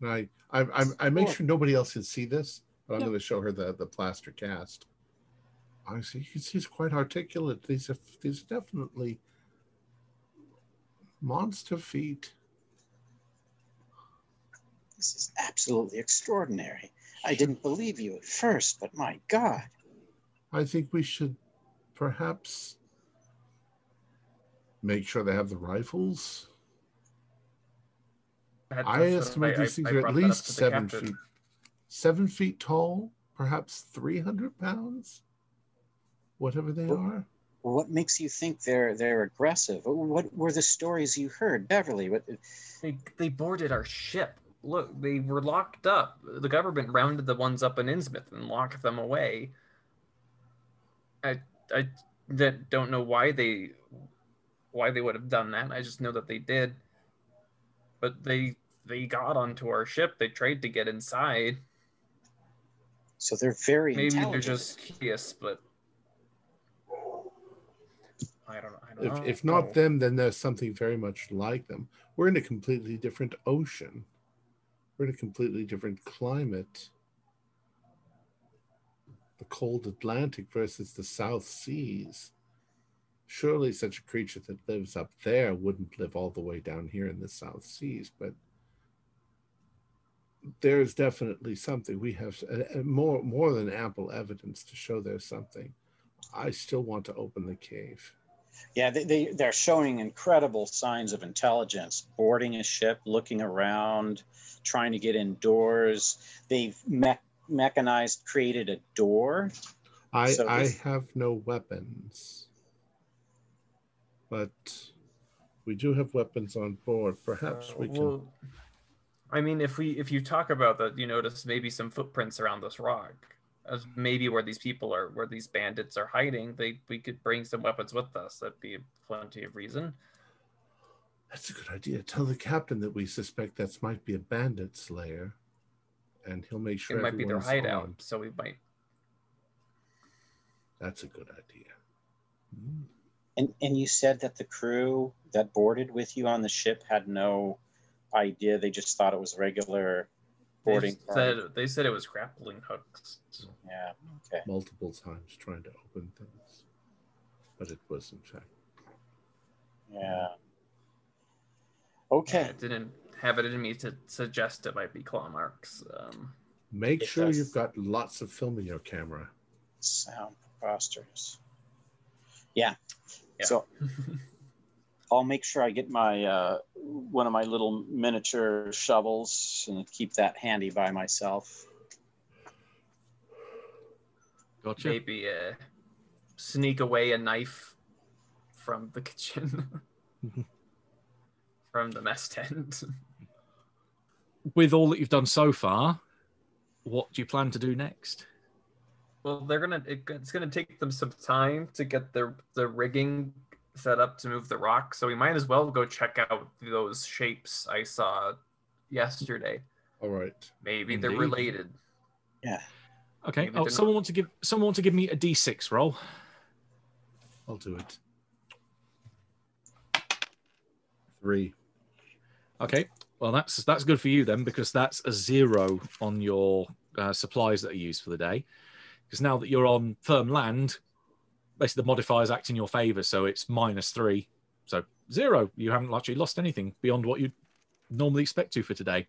And I, I, I, I make sure nobody else can see this, but I'm Yeah. going to show her the the plaster cast. I see. You can see it's quite articulate. These are these are definitely monster feet. This is absolutely extraordinary. I didn't believe you at first, but my God. I think we should perhaps make sure they have the rifles. I estimate these things are at brought that up least seven captain. feet, seven feet tall, perhaps three hundred pounds, whatever they Well- are. What makes you think they're they're aggressive? What were the stories you heard, Beverly? What, They they boarded our ship. Look, they were locked up. The government rounded the ones up in Innsmouth and locked them away. I I that don't know why they why they would have done that. I just know that they did. But they they got onto our ship. They tried to get inside. so they're very Maybe they're just curious, but I don't. I don't If, know. if not them, then there's something very much like them. We're in a completely different ocean. We're in a completely different climate. The cold Atlantic versus the South Seas. Surely such a creature that lives up there wouldn't live all the way down here in the South Seas, but there's definitely something. We have uh, uh, more more than ample evidence to show there's something. I still want to open the cave. Yeah, they, they, they're showing incredible signs of intelligence, boarding a ship, looking around, trying to get indoors. They've me- mechanized, created a door. I So I have no weapons, but we do have weapons on board. Perhaps Uh, we can. well, I mean, if we if you talk about that, you notice maybe some footprints around this rock, as maybe where these people are, where these bandits are hiding. They we could bring some weapons with us. That'd be plenty of reason. That's a good idea. Tell the captain that we suspect that might be a bandit slayer, and he'll make sure it might be their everyone's hideout, armed. so we might. That's a good idea. Mm. And, and you said that the crew that boarded with you on the ship had no idea. They just thought it was regular They boarding. just party. said they said it was grappling hooks. Yeah. Okay. Multiple times trying to open things, but it was in fact. Yeah. Yeah, Okay. it didn't have it in me to suggest it might be claw marks. Um, Make sure does. you've got lots of film in your camera. Sound preposterous. Yeah. Yeah. So I'll make sure I get my uh, one of my little miniature shovels and keep that handy by myself. Gotcha. maybe uh, sneak away a knife from the kitchen, from the mess tent. With all that you've done so far, what do you plan to do next? Well, they're gonna. It, it's gonna take them some time to get their the rigging set up to move the rock. So we might as well go check out those shapes I saw yesterday. All right. Maybe they're related. Yeah. Okay. Maybe Oh, they're someone want to give someone want to give me a d6 roll. I'll do it. Three. Okay. Well, that's that's good for you then because that's a zero on your uh, supplies that are used for the day. Because now that you're on firm land, basically the modifiers act in your favor, so it's minus three. So zero. You haven't actually lost anything beyond what you'd normally expect to for today.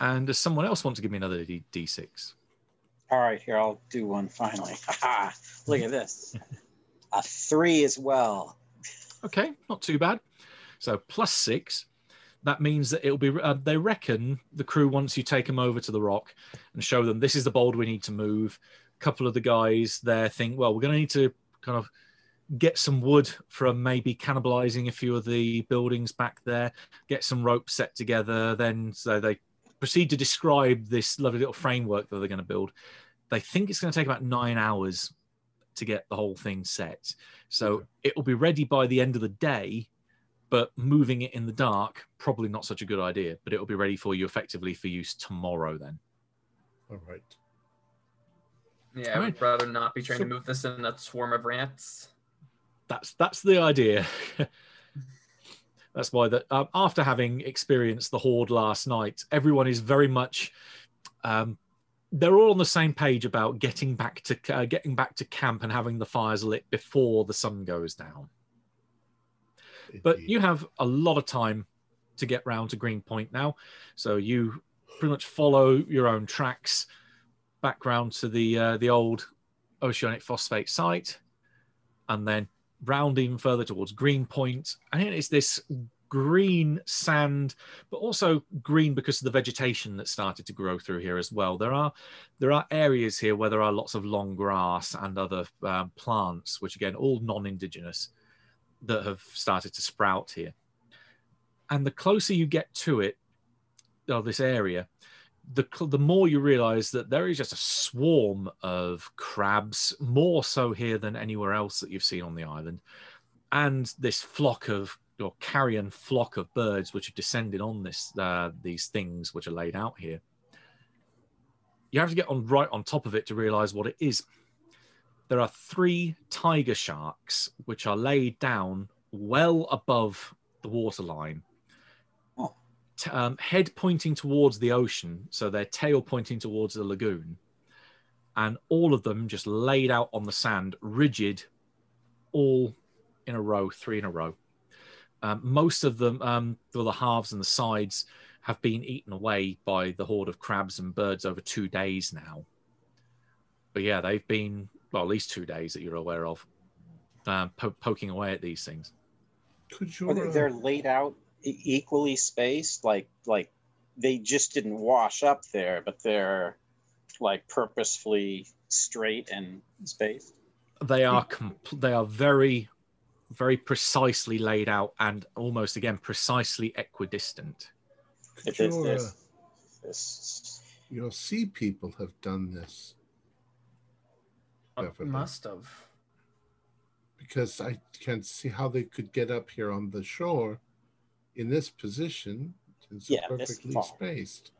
And does someone else want to give me another D- d6? All right, here I'll do one finally. Look at this. A three as well. Okay, not too bad. So plus six. That means that it'll be. Uh, they reckon the crew once you take them over to the rock and show them this is the boulder we need to move. A couple of the guys there think, well, we're going to need to kind of get some wood from maybe cannibalizing a few of the buildings back there. Get some rope set together. Then so they proceed to describe this lovely little framework that they're going to build. They think it's going to take about nine hours to get the whole thing set. So Okay. it will be ready by the end of the day, but moving it in the dark, probably not such a good idea. But it will be ready for you effectively for use tomorrow then. All right. Yeah, I Alright. would rather not be trying So- to move this in a swarm of rats. That's that's the idea. that's why that um, after having experienced the horde last night, everyone is very much. Um, they're all on the same page about getting back to uh, getting back to camp and having the fires lit before the sun goes down. But you have a lot of time to get round to Greenpoint now, so you pretty much follow your own tracks back round to the uh, the old oceanic phosphate site, and then round even further towards Greenpoint, and it's this green sand, but also green because of the vegetation that started to grow through here as well. There are there are areas here where there are lots of long grass and other um, plants, which again all non-indigenous that have started to sprout here. And the closer you get to it, or this area, the the more you realize that there is just a swarm of crabs, more so here than anywhere else that you've seen on the island, and this flock of or carrion flock of birds which have descended on this uh, these things which are laid out here. You have to get on right on top of it to realize what it is there are three tiger sharks which are laid down well above the waterline. T- um, head pointing towards the ocean, so their tail pointing towards the lagoon, and all of them just laid out on the sand, rigid, all in a row, three in a row. Um, most of them, um, well, the halves and the sides, have been eaten away by the horde of crabs and birds over two days now. But yeah, they've been well, at least two days that you're aware of, um, po- poking away at these things. Could you? they, uh, they're laid out equally spaced, like like they just didn't wash up there, but they're like purposefully straight and spaced. They are compl- they are very, very precisely laid out and almost again precisely equidistant. could If your, it's uh, this, this your sea people have done this Uh, Definitely. Must have. because I can't see how they could get up here on the shore in this position. It's Yeah, this perfectly spaced.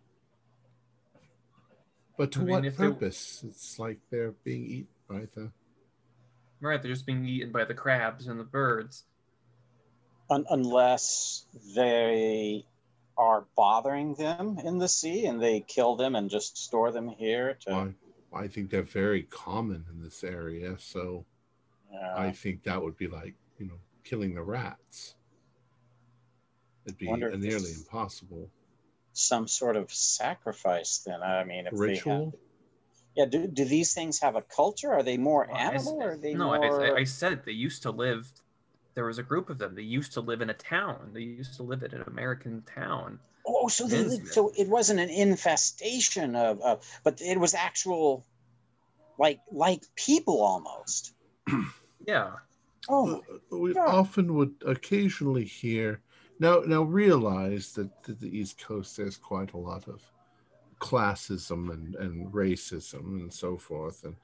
But to I mean, what if they- purpose? It's like they're being eaten by the. Right, they're just being eaten by the crabs and the birds. un- unless they are bothering them in the sea and they kill them and just store them here to I, I think they're very common in this area, so uh, I think that would be like you know killing the rats. It'd be nearly impossible. some sort of sacrifice then i mean if they Ritual. have yeah do, do these things have a culture are they more Well, I s- animal or are they no, more I, I- I said they used to live. There was a group of them. They used to live in a town. They used to live in an American town. oh so they so it wasn't an infestation of, of but it was actual like like people almost Yeah. oh Uh, we God. often would occasionally hear now now realize that, the east coast there's quite a lot of classism and, and racism and so forth. And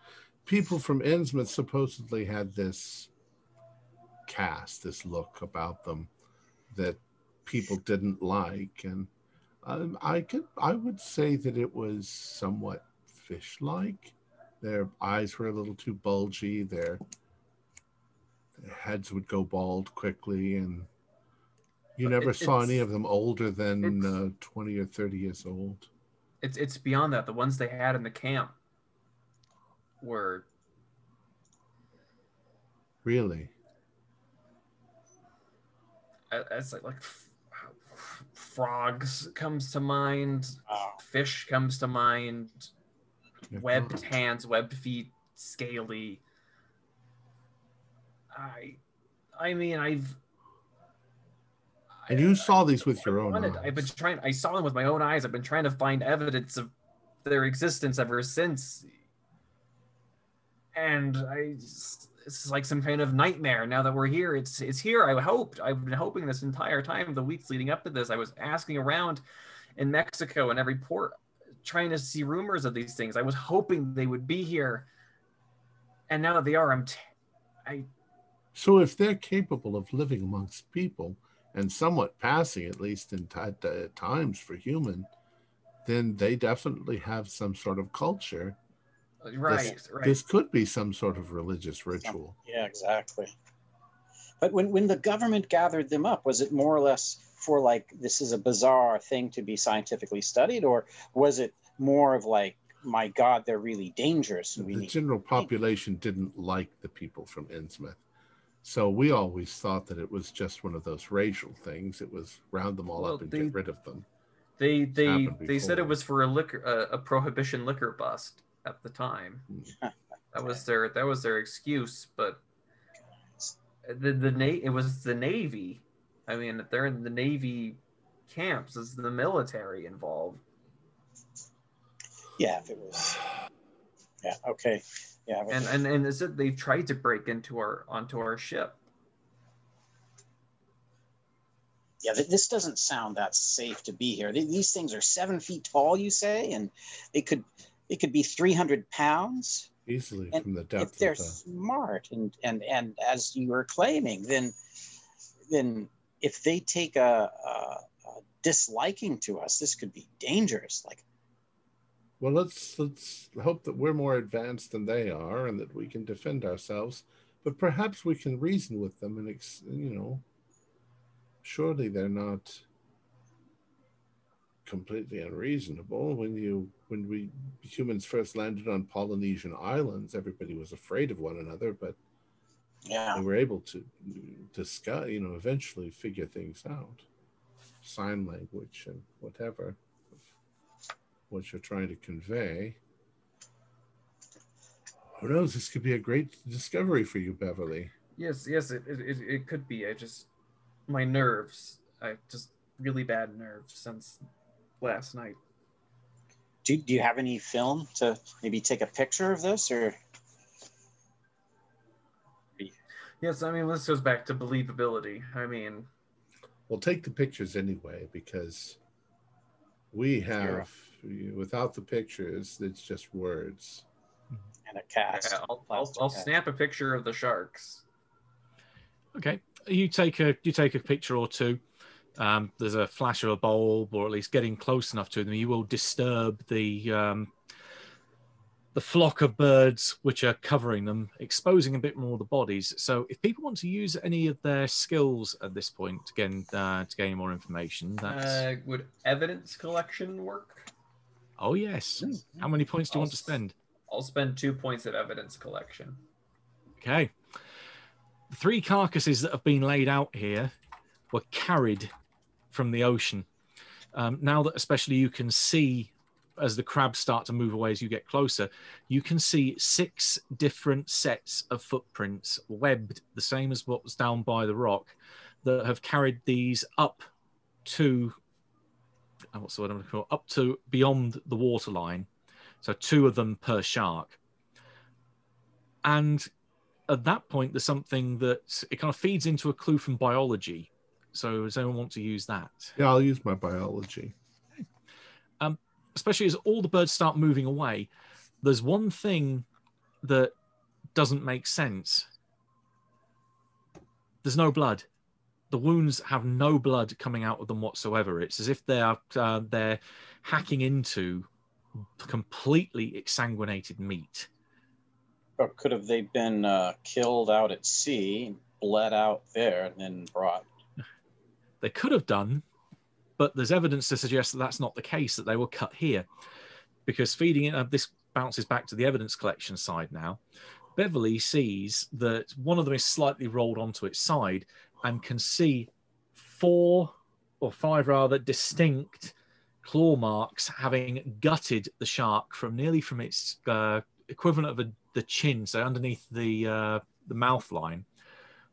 people from Innsmouth supposedly had this cast, this look about them that people didn't like. And um, I could, I would say that it was somewhat fish-like. Their eyes were a little too bulgy. Their, their heads would go bald quickly, and you never it- saw any of them older than uh, twenty or thirty years old. It's it's beyond that. The ones they had in the camp were Really? it's like like f- frogs comes to mind, Oh, fish comes to mind, Yeah. webbed hands, webbed feet, scaly. I, I mean, I've. And you saw these with your own wanted- I've been trying. I saw them with my own eyes. I've been trying to find evidence of their existence ever since. And I, just, it's like some kind of nightmare. Now that we're here, it's it's here. I hoped. I've been hoping this entire time. The weeks leading up to this, I was asking around in Mexico and every port, trying to see rumors of these things. I was hoping they would be here. And now that they are, I'm. T- I So if they're capable of living amongst people and somewhat passing, at least in t- uh, times for human, then they definitely have some sort of culture. right, right. This could be some sort of religious ritual. yeah, exactly. But when, when the government gathered them up, was it more or less for like, this is a bizarre thing to be scientifically studied, or was it more of like, my God, they're really dangerous the general population didn't like the people from Innsmouth. So we always thought that it was just one of those racial things. It was round them all Well, up and they- get rid of them. They they they said it was for a liquor uh, a prohibition liquor bust at the time. Hmm. That was their that was their excuse, but the the na- it was the navy. I mean, if they're in the navy camps, is the military involved? Yeah, if it was. Yeah, okay. Yeah. but- And and and is it they've tried to break into our onto our ship? yeah, this doesn't sound that safe to be here. These things are seven feet tall, you say, and they could they could be three hundred pounds. Easily And from the depth. If they're of the smart and and and as you were claiming, then then if they take a, a, a disliking to us, this could be dangerous. Like, Well, let's let's hope that we're more advanced than they are, and that we can defend ourselves. But perhaps we can reason with them, and ex- you know, surely they're not completely unreasonable. When you when we humans first landed on Polynesian islands, everybody was afraid of one another, but yeah, they were able to discuss, you know, eventually figure things out, sign language and whatever, what you're trying to convey. Who knows? This could be a great discovery for you, Beverly. Yes, yes, it it, it, it could be. I just my nerves. I just really bad nerves since last night. do, do you have any film to maybe take a picture of this or? Yes, I mean this goes back to believability. I mean, We'll take the pictures anyway because we Zero. have, without the pictures, it's just words. And a cast. yeah, I'll, I'll, I'll cast. snap a picture of the sharks. Okay, you take a you take a picture or two. Um, there's a flash of a bulb, or at least getting close enough to them. You will disturb the um, the flock of birds which are covering them, exposing a bit more of the bodies. So, if people want to use any of their skills at this point to gain uh, to gain more information, that's Uh, would evidence collection work? Oh yes. Mm, How many points do you want to I'll spend? I'll spend two points of evidence collection. Okay. The three carcasses that have been laid out here were carried from the ocean. Um, now that especially you can see as the crabs start to move away as you get closer, you can see six different sets of footprints webbed, the same as what was down by the rock, that have carried these up to Uh, what's the word I'm looking for? Up to beyond the waterline. So two of them per shark. And at that point, there's something that it kind of feeds into a clue from biology. So does anyone want to use that? Yeah, I'll use my biology. Um, especially as all the birds start moving away, there's one thing that doesn't make sense. There's no blood. The wounds have no blood coming out of them whatsoever. It's as if they are uh, they're hacking into completely exsanguinated meat. Or could have they been uh, killed out at sea, bled out there, and then brought? They could have done, but there's evidence to suggest that that's not the case. That they were cut here, because feeding it. Uh, this bounces back to the evidence collection side now. Beverly sees that one of them is slightly rolled onto its side and can see four or five rather distinct claw marks having gutted the shark from nearly from its uh, equivalent of a, the chin, so underneath the uh, the mouth line,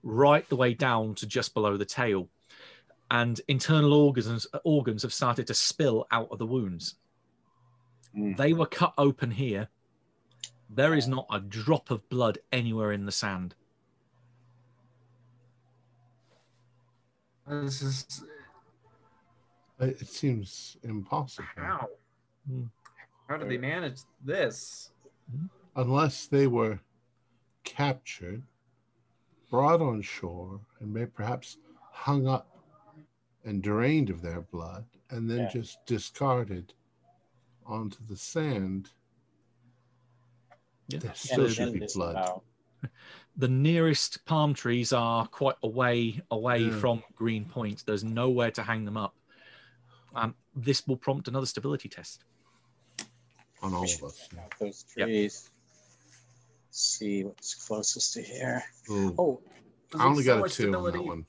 right the way down to just below the tail, and internal organs organs have started to spill out of the wounds. Mm. They were cut open here. There is not a drop of blood anywhere in the sand. This is It it seems impossible. how. Hmm. How did they manage this? Unless they were captured, brought on shore, and may perhaps hung up and drained of their blood, and then Yeah. just discarded onto the sand. Yeah. There still should be blood. about- The nearest palm trees are quite away away Yeah. from Green Point. There's nowhere to hang them up. Um, this will prompt another stability test. on all of us. check out Those Yep. trees. See what's closest to here. Ooh, Oh, I only so got a much two on that one.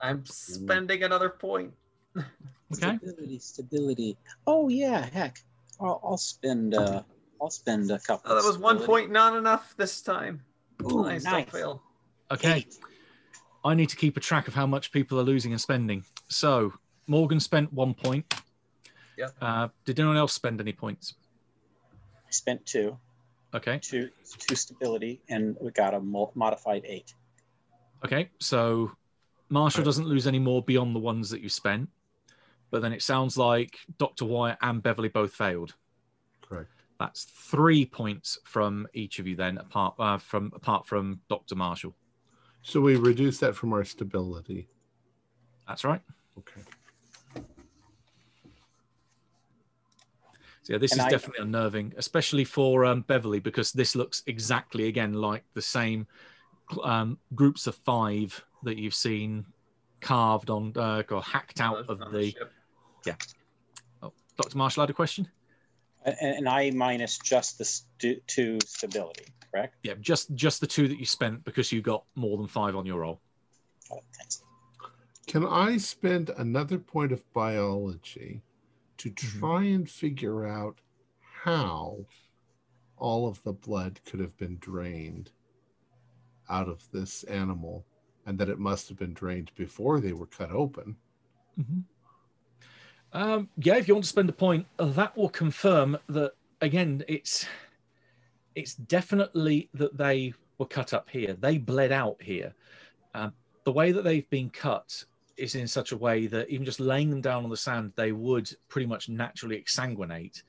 I'm spending another point. Okay. stability, stability. Oh yeah, heck. I'll, I'll spend. Uh, I'll spend a couple. Oh, that was one point, not enough this time. Ooh, I still nice. fail. Okay. Eight. I need to keep a track of how much people are losing and spending. So Morgan spent one point. Yep. Uh, did anyone else spend any points? I spent two, Okay. two, two stability, and we got a modified eight. Okay. So Marshall doesn't lose any more beyond the ones that you spent. But then it sounds like Dr. Wyatt and Beverly both failed. Correct. That's three points from each of you then, apart uh, from apart from Dr. Marshall. So we reduce that from our stability. That's right. Okay. So yeah, this And is I- definitely unnerving, especially for um, Beverly, because this looks exactly again like the same um, groups of five that you've seen carved on uh, or hacked out of On the. ship. Dr. Marshall had a question. And, and I minus just the stu- two stability, correct? Yeah, just just the two that you spent because you got more than five on your roll. Oh, thanks. Can I spend another point of biology to Mm-hmm. try and figure out how all of the blood could have been drained out of this animal and that it must have been drained before they were cut open? Um, yeah, if you want to spend a point, that will confirm that again. It's it's definitely that they were cut up here. They bled out here. Um, the way that they've been cut is in such a way that even just laying them down on the sand, they would pretty much naturally exsanguinate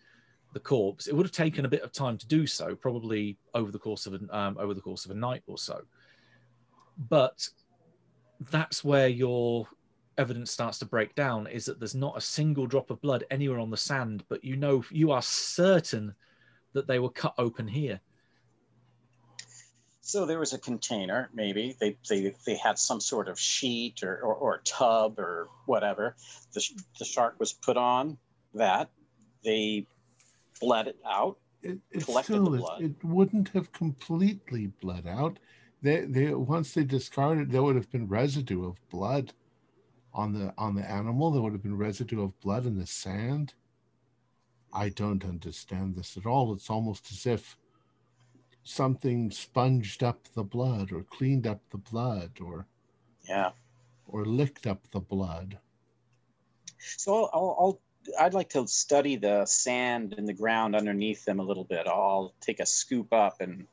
the corpse. It would have taken a bit of time to do so, probably over the course of an, um, over the course of a night or so. But that's where your evidence starts to break down is that there's not a single drop of blood anywhere on the sand, but you know you are certain that they were cut open here. So there was a container, maybe they they, they had some sort of sheet or, or, or tub or whatever. The, sh- the shark was put on that. They bled it out. It, it Collected the still, it, blood. it wouldn't have completely bled out. They, they once they discarded, there would have been residue of blood on the on the animal. There would have been residue of blood in the sand. I don't understand this at all. It's almost as if something sponged up the blood or cleaned up the blood or Yeah. or licked up the blood. So I'll, I'll, I'd like to study the sand and the ground underneath them a little bit. I'll take a scoop up and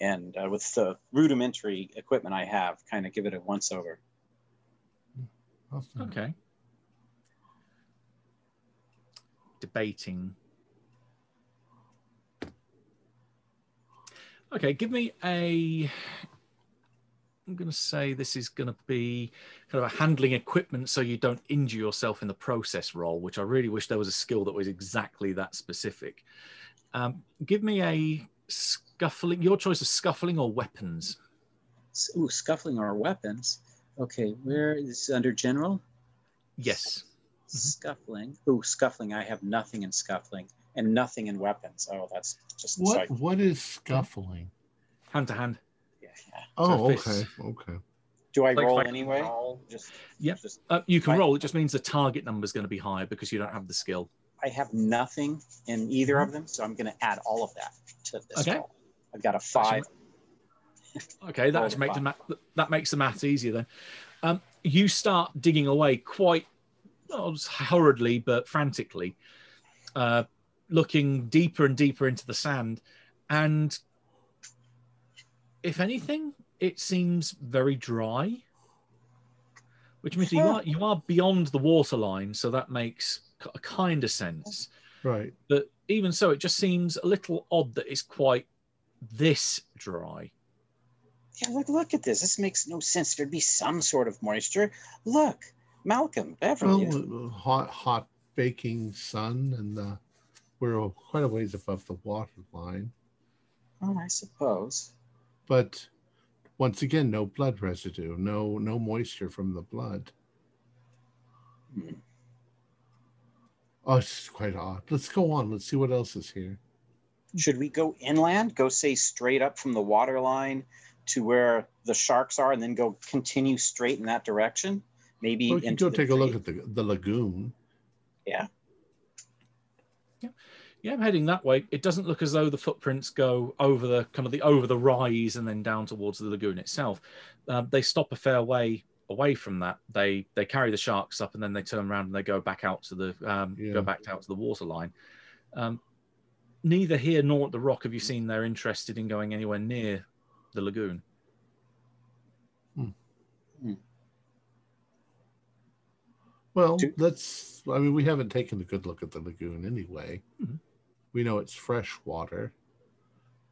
and uh, with the rudimentary equipment I have, kind of give it a once over. Okay. Debating. Okay, give me a. I'm going to say this is going to be kind of a handling equipment so you don't injure yourself in the process role, which I really wish there was a skill that was exactly that specific. Um, give me a scuffling, your choice of scuffling or weapons. Ooh, scuffling or weapons. Okay, where is this under general? Yes. Scuffling. Oh, scuffling. I have nothing in scuffling and nothing in weapons. Oh, that's just What sorry. what is scuffling? Hand to hand. Yeah, yeah. Oh, fists. okay, okay. Do I Like roll fight anyway? roll. Just Yep. Just Uh, you can Right. roll. It just means the target number is going to be higher because you don't have the skill. I have nothing in either of them, so I'm going to add all of that to this Okay. roll. I've got a five. Okay, that Roll the makes the math, that makes the maths easier then. Um, you start digging away quite not hurriedly but frantically, uh, looking deeper and deeper into the sand, and if anything, it seems very dry. Which means you are you are beyond the waterline, so that makes a kind of sense. Right. But even so, it just seems a little odd that it's quite this dry. Yeah, look, look at this. This makes no sense. There'd be some sort of moisture. Look, Malcolm, Beverly. Well, hot, hot baking sun, and uh, we're quite a ways above the water line. oh, I suppose. But once again, no blood residue, no no moisture from the blood. Hmm. Oh, it's quite odd. Let's go on. Let's see what else is here. Should we go inland? Go say straight up from the water line to where the sharks are, and then go continue straight in that direction? Maybe Well, we can go the take a look at the the lagoon. Yeah, Yeah. Yeah, I'm heading that way. It doesn't look as though the footprints go over the kind of the over the rise and then down towards the lagoon itself. Um, they stop a fair way away from that. They they carry the sharks up and then they turn around and they go back out to the um, Yeah. go back out to the water line. Um, neither here nor at the rock have you seen they're interested in going anywhere near the lagoon. Well, Do- let's. I mean, we haven't taken a good look at the lagoon anyway. Mhm. We know it's fresh water,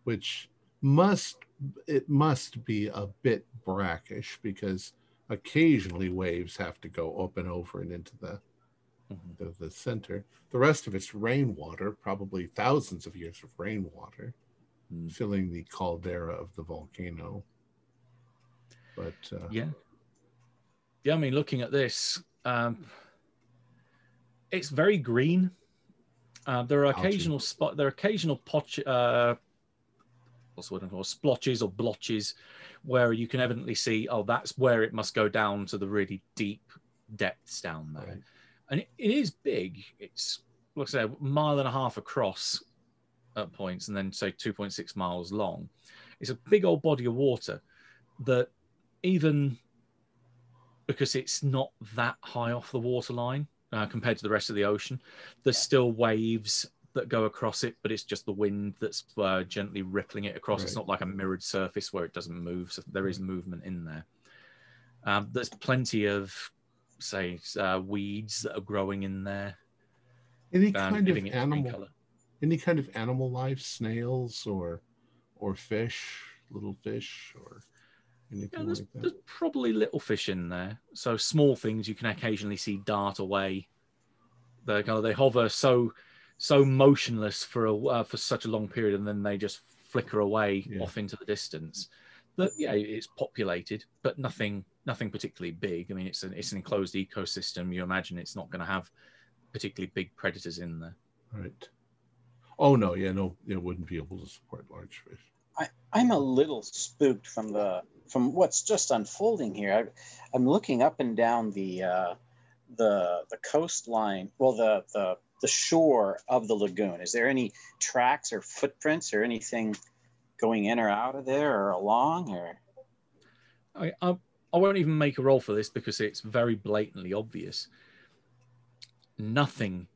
which must it must be a bit brackish because occasionally waves have to go up and over and into the Mhm. the, the center. The rest of it's rainwater, probably thousands of years of rainwater, Mm. filling the caldera of the volcano. But uh, Yeah. Yeah, I mean, looking at this, um, it's very green. Uh, there are occasional spot. There are occasional potch, uh, what's the word called? Splotches or blotches, where you can evidently see. Oh, that's where it must go down to the really deep depths down there, Right. and it, it is big. It's like I said, a mile and a half across at points, and then say 2.6 miles long. It's a big old body of water that even because it's not that high off the waterline uh, compared to the rest of the ocean, there's still waves that go across it, but it's just the wind that's uh, gently rippling it across. It's not like a mirrored surface where it doesn't move. So there is movement in there. Um, there's plenty of, say, uh, weeds that are growing in there, any um, kind of giving it green animal. Any kind of animal life snails or or fish little fish or anything Yeah, there's, like that there's probably little fish in there. So small things you can occasionally see dart away. They kind of they hover so so motionless for a uh, for such a long period, and then they just flicker away Yeah. off into the distance. But yeah, it's populated, but nothing nothing particularly big. I mean, it's an it's an enclosed ecosystem. You imagine it's not going to have particularly big predators in there. right oh no yeah no it wouldn't be able to support large fish I'm a little spooked from the from what's just unfolding here. I, I'm looking up and down the uh, the the coastline. Well, the the the shore of the lagoon. Is there any tracks or footprints or anything going in or out of there or along or? I, I I won't even make a roll for this because it's very blatantly obvious. Nothing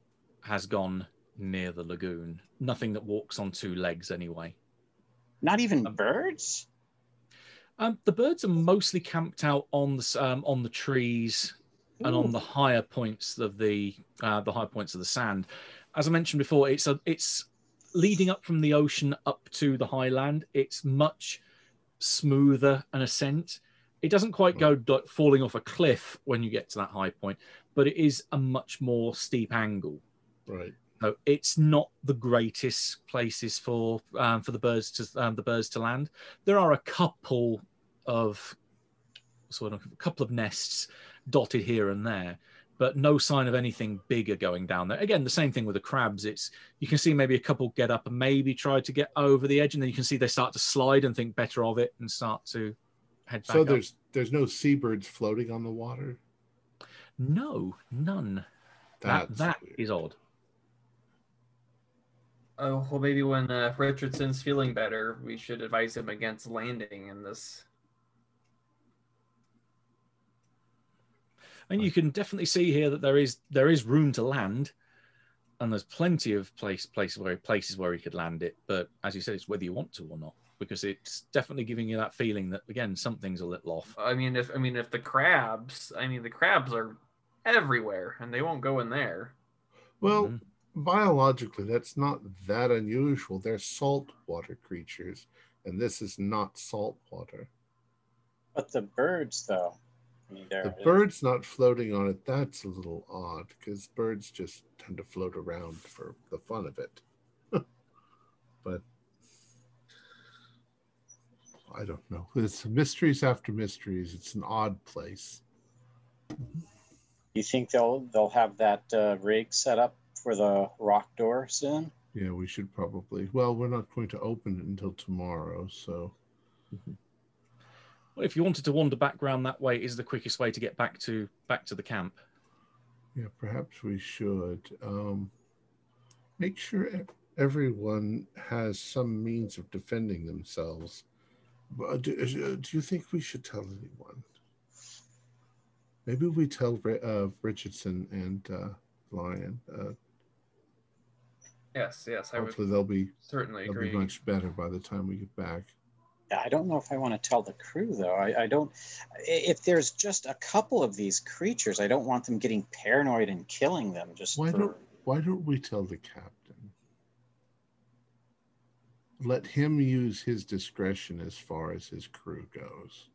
has gone near the lagoon. Nothing that walks on two legs, anyway. Not even Um, birds. Um, the birds are mostly camped out on the um, on the trees and on the higher points of the uh, the high points of the sand. As I mentioned before, it's a it's leading up from the ocean up to the highland, it's much smoother an ascent. It doesn't quite go do- falling off a cliff when you get to that high point, but it is a much more steep angle. Right. So it's not the greatest places for um, for the birds to um, the birds to land. There are a couple of sort of a couple of nests dotted here and there, but no sign of anything bigger going down there. Again, the same thing with the crabs. It's you can see maybe a couple get up and maybe try to get over the edge, and then you can see they start to slide and think better of it and start to head back So up. there's there's no seabirds floating on the water. no none. That That's that weird. is odd. Oh well, maybe when uh, Richardson's feeling better, we should advise him against landing in this. And you can definitely see here that there is there is room to land, and there's plenty of place places where places where he could land it. But as you said, it's whether you want to or not, because it's definitely giving you that feeling that again something's a little off. I mean, if I mean if the crabs, I mean the crabs are everywhere, and they won't go in there. Well, Mhm. Biologically, that's not that unusual. They're saltwater creatures, and this is not saltwater. But the birds, though, I mean, The bird's not floating on it. That's a little odd because birds just tend to float around for the fun of it. but I don't know. It's mysteries after mysteries. It's an odd place. You think they'll they'll have that uh, rig set up for the rock door soon? Yeah, we should probably. Well, we're not going to open it until tomorrow, so Well, if you wanted to wander back round that way, is the quickest way to get back to back to the camp. yeah, perhaps we should um, make sure everyone has some means of defending themselves. But do, uh, do you think we should tell anyone? Maybe we tell uh, Richardson and uh, Lion. Uh, Yes, yes, I would hopefully, they'll be certainly they'll agree. be much better by the time we get back. I don't know if I want to tell the crew though. I, I don't. If there's just a couple of these creatures, I don't want them getting paranoid and killing them. Just Why for, don't Why don't we tell the captain? Let him use his discretion as far as his crew goes.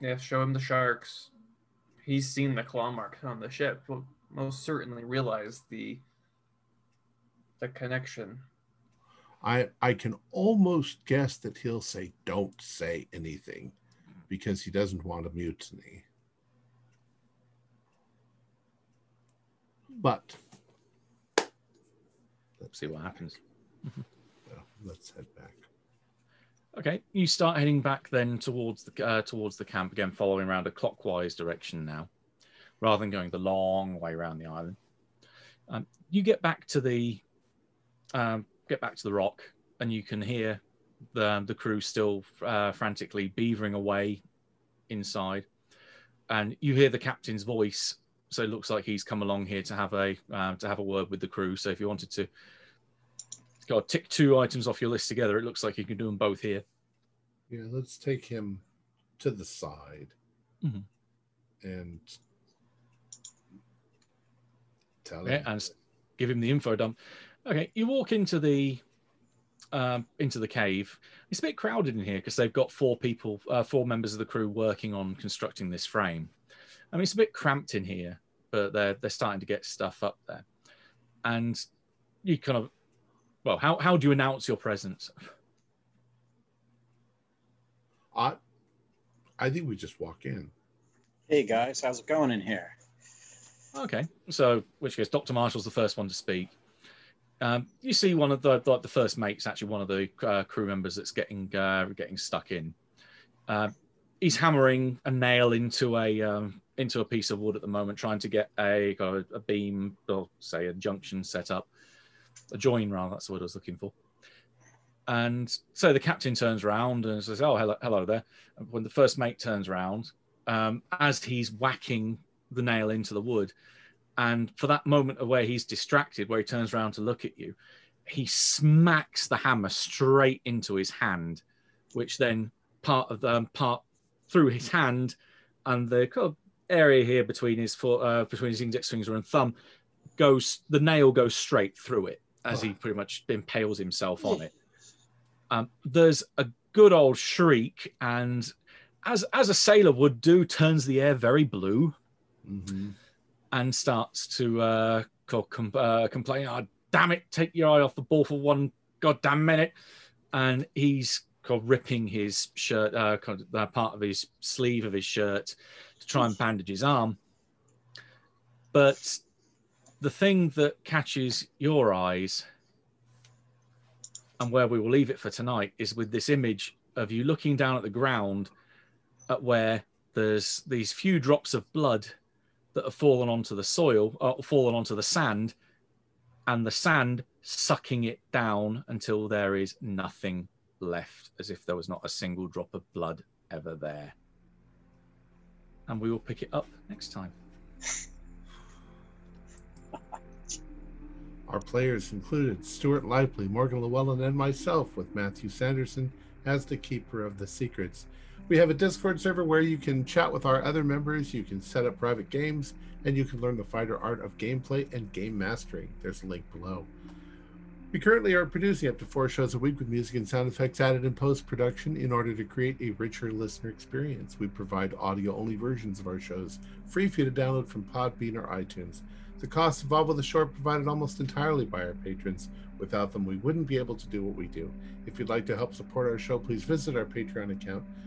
Yeah, show him the sharks. He's seen the claw marks on the ship. Will most certainly realize the the connection. I I can almost guess that he'll say, "Don't say anything," because he doesn't want a mutiny. But let's See what happens. let's head back. Okay, you start heading back then towards the uh, towards the camp again, following around a clockwise direction now, rather than going the long way around the island. Um, you get back to the um, get back to the rock, and you can hear the the crew still uh, frantically beavering away inside, and you hear the captain's voice. So it looks like he's come along here to have a uh, to have a word with the crew. So if you wanted to go tick two items off your list together, it looks like you can do them both here. Yeah, let's take him to the side Mhm. and tell him. and give him the info dump. Okay, you walk into the um, into the cave. It's a bit crowded in here because they've got four people, uh, four members of the crew working on constructing this frame. I mean, it's a bit cramped in here, but they're they're starting to get stuff up there, and you kind of, well, how how do you announce your presence? I, I think we just walk in. Hey guys, how's it going in here? Okay, so which case, Doctor Marshall's the first one to speak. Um, you see one of the like the first mate's actually one of the uh, crew members that's getting uh, getting stuck in. Uh, he's hammering a nail into a um, into a piece of wood at the moment, trying to get a a, beam or say a junction set up, a join rather. That's what I was looking for. And so the captain turns around and says, "Oh, hello, hello there." When the first mate turns around, um, as he's whacking the nail into the wood. And for that moment of where he's distracted, where he turns around to look at you, he smacks the hammer straight into his hand, which then part of the um, part through his hand and the kind of area here between his foot, uh, between his index finger and thumb, goes the nail goes straight through it. as he pretty much impales himself on it. Um, there's a good old shriek, and as as a sailor would do, turns the air very blue Mm-hmm. And starts to uh, co- com- uh, complain. Oh, damn it! Take your eye off the ball for one goddamn minute. And he's ripping his shirt, uh, kind of, uh, part of his sleeve of his shirt, to try and bandage his arm. But the thing that catches your eyes, and where we will leave it for tonight, is with this image of you looking down at the ground, at where there's these few drops of blood that have fallen onto the soil, or fallen onto the sand, and the sand sucking it down until there is nothing left, as if there was not a single drop of blood ever there. And we will pick it up next time. Our players included Stuart Lively, Morgan Llewellyn, and myself, with Matthew Sanderson as the keeper of the secrets. We have a Discord server where you can chat with our other members, you can set up private games, and you can learn the fighter art of gameplay and game mastering. There's a link below. We currently are producing up to four shows a week with music and sound effects added in post production in order to create a richer listener experience. We provide audio only versions of our shows, free for you to download from Podbean or iTunes. The costs involved with the show are provided almost entirely by our patrons. Without them, we wouldn't be able to do what we do. If you'd like to help support our show, please visit our Patreon account.